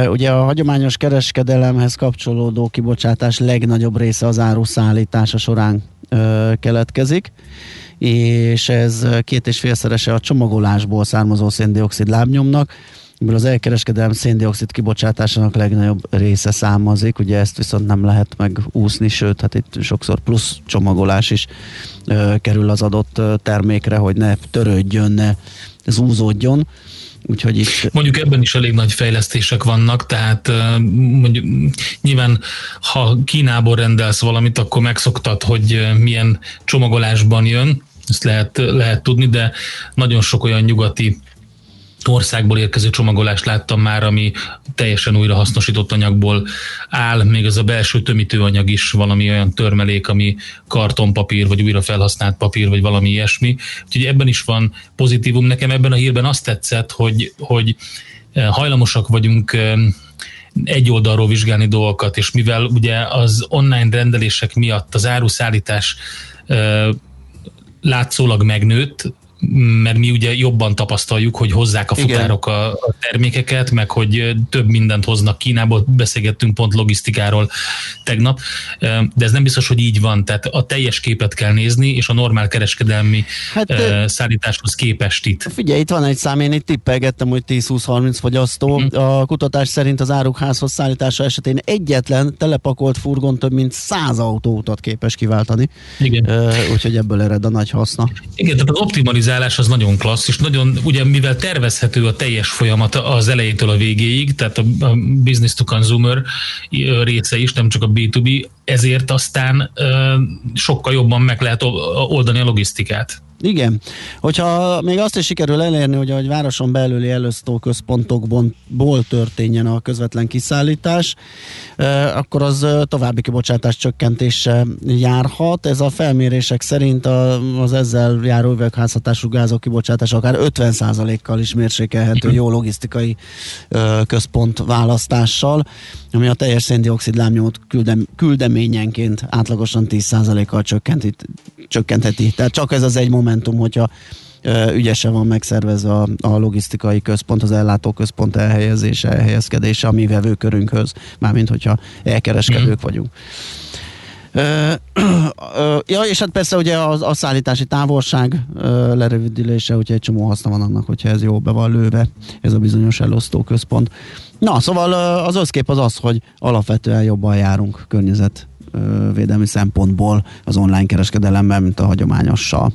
Ugye a hagyományos kereskedelemhez kapcsolódó kibocsátás legnagyobb része az áruszállítása során uh, keletkezik, és ez két és félszerese a csomagolásból származó széndiokszid lábnyomnak, ebből az elkereskedelem széndiokszid kibocsátásának legnagyobb része származik, ugye ezt viszont nem lehet megúszni, sőt, hát itt sokszor plusz csomagolás is ö, kerül az adott termékre, hogy ne törődjön, ne zúzódjon. Úgyhogy itt... Mondjuk ebben is elég nagy fejlesztések vannak, tehát mondjuk nyilván ha Kínából rendelsz valamit, akkor megszoktad, hogy milyen csomagolásban jön, ezt lehet, lehet tudni, de nagyon sok olyan nyugati országból érkező csomagolást láttam már, ami teljesen újra hasznosított anyagból áll, még ez a belső tömítőanyag is valami olyan törmelék, ami kartonpapír, vagy újra felhasznált papír, vagy valami ilyesmi. Úgyhogy ebben is van pozitívum. Nekem ebben a hírben azt tetszett, hogy, hogy eh, hajlamosak vagyunk eh, egy oldalról vizsgálni dolgokat, és mivel ugye az online rendelések miatt az áruszállítás eh, látszólag megnőtt, mert mi ugye jobban tapasztaljuk, hogy hozzák a futárok a, a termékeket, meg hogy több mindent hoznak Kínából, beszélgettünk pont logisztikáról tegnap, de ez nem biztos, hogy így van, tehát a teljes képet kell nézni, és a normál kereskedelmi hát, szállításhoz képest itt. Figyelj, itt van egy szám, én itt tippelgettem, hogy 10-20-30 fogyasztó. Mm. A kutatás szerint az árukházhoz szállítása esetén egyetlen telepakolt furgon több mint 100 autóutat képes kiváltani. Igen. Úgyhogy ebből ered a nagy haszna. Igen, tehát az optimalizálás organizálás az nagyon klassz, és nagyon, ugye mivel tervezhető a teljes folyamat az elejétől a végéig, tehát a business to consumer része is, nem csak a B2B, ezért aztán sokkal jobban meg lehet oldani a logisztikát. Igen. Hogyha még azt is sikerül elérni, hogy a városon belüli elosztó központokból történjen a közvetlen kiszállítás, akkor az további kibocsátás csökkentése járhat. Ez a felmérések szerint az ezzel járó üvegházhatású gázok kibocsátása akár 50%-kal is mérsékelhető jó logisztikai központ választással, ami a teljes széndiokszid lábnyomot küldem, küldeményenként átlagosan 10%-kal csökkentheti. Tehát csak ez az egy momentum, hogyha ügyesen van megszervezve a, a logisztikai központ, az ellátóközpont elhelyezése, elhelyezkedése a mi vevőkörünkhöz, mármint hogyha elkereskedők mm. vagyunk. Ja, és hát persze ugye a, a szállítási távolság lerövidülése, ugye egy csomó haszna van annak, hogyha ez jó be van lőve, ez a bizonyos elosztó központ. Na, szóval az összkép az az, hogy alapvetően jobban járunk környezetvédelmi szempontból az online kereskedelemben, mint a hagyományossal.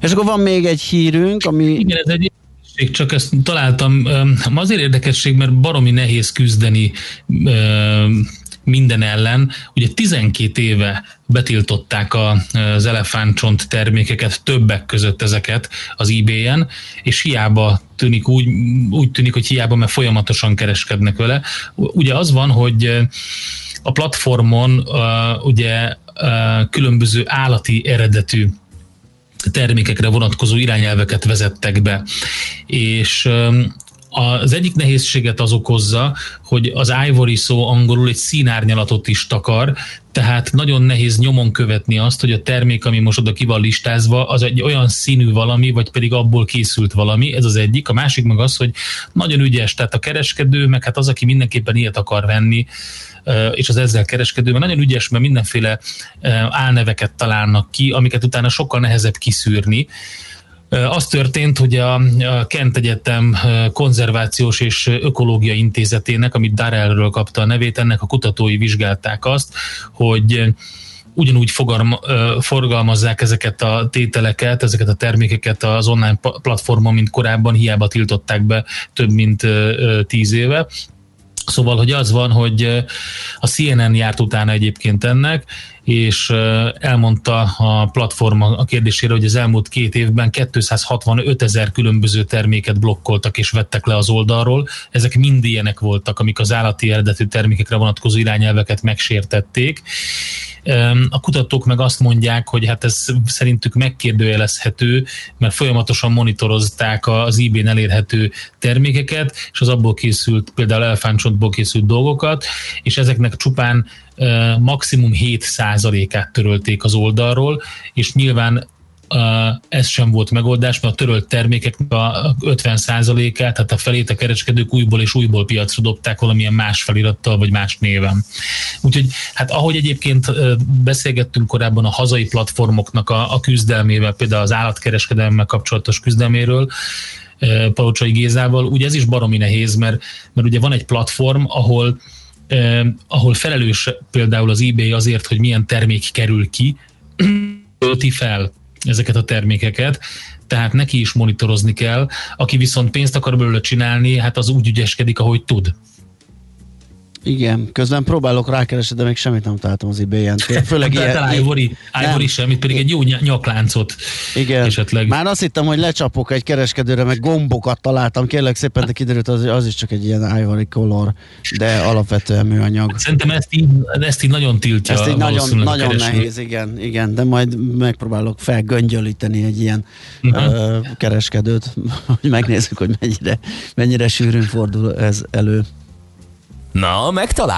És akkor van még egy hírünk, ami... Igen, ez egy csak ezt találtam. Azért érdekesség, mert baromi nehéz küzdeni minden ellen. Ugye 12 éve betiltották az elefántcsont termékeket, többek között ezeket az eBay-en, és hiába tűnik úgy, úgy tűnik, hogy hiába, mert folyamatosan kereskednek vele. Ugye az van, hogy a platformon ugye különböző állati eredetű termékekre vonatkozó irányelveket vezettek be. És Az egyik nehézséget az okozza, hogy az ivory szó angolul egy színárnyalatot is takar, tehát nagyon nehéz nyomon követni azt, hogy a termék, ami most oda ki van listázva, az egy olyan színű valami, vagy pedig abból készült valami, ez az egyik. A másik meg az, hogy nagyon ügyes, tehát a kereskedő, meg hát az, aki mindenképpen ilyet akar venni, és az ezzel kereskedő, mert nagyon ügyes, mert mindenféle álneveket találnak ki, amiket utána sokkal nehezebb kiszűrni. Az történt, hogy a Kent Egyetem konzervációs és ökológia intézetének, amit Darrellről kapta a nevét, ennek a kutatói vizsgálták azt, hogy ugyanúgy fogalma, forgalmazzák ezeket a tételeket, ezeket a termékeket az online platformon, mint korábban, hiába tiltották be több mint tíz éve. Szóval, hogy az van, hogy a CNN járt utána egyébként ennek, és elmondta a platform a kérdésére, hogy az elmúlt két évben 265 ezer különböző terméket blokkoltak és vettek le az oldalról. Ezek mind ilyenek voltak, amik az állati eredetű termékekre vonatkozó irányelveket megsértették. A kutatók meg azt mondják, hogy hát ez szerintük megkérdőjelezhető, mert folyamatosan monitorozták az eBay-n elérhető termékeket, és az abból készült, például elefántcsontból készült dolgokat, és ezeknek csupán maximum 7%-át törölték az oldalról, és nyilván ez sem volt megoldás, mert a törölt termékek a 50%-át, tehát a felét a kereskedők újból és újból piacra dobták valamilyen más felirattal vagy más néven. Úgyhogy hát ahogy egyébként beszélgettünk korábban a hazai platformoknak a, a küzdelmével, például az állatkereskedelemmel kapcsolatos küzdelméről, Palocsai Gézával, ugye ez is baromi nehéz, mert, mert ugye van egy platform, ahol eh, ahol felelős például az eBay azért, hogy milyen termék kerül ki, tölti fel ezeket a termékeket, tehát neki is monitorozni kell. Aki viszont pénzt akar belőle csinálni, hát az úgy ügyeskedik, ahogy tud. Igen, közben próbálok rákeresni, de még semmit nem találtam az ebay-en. (laughs) Főleg ilyen... Tehát Ivory, Ivory semmit, pedig egy jó nyakláncot Igen. esetleg. Már azt hittem, hogy lecsapok egy kereskedőre, meg gombokat találtam. Kérlek szépen, de kiderült, az, az is csak egy ilyen Ivory color, de alapvetően műanyag. Szerintem ezt így, ezt így nagyon tiltja. Ezt így nagyon, nagyon nehéz, igen, igen, de majd megpróbálok felgöngyölíteni egy ilyen uh-huh. ö, kereskedőt, (laughs) hogy megnézzük, hogy mennyire, mennyire sűrűn fordul ez elő. Na, megtalál.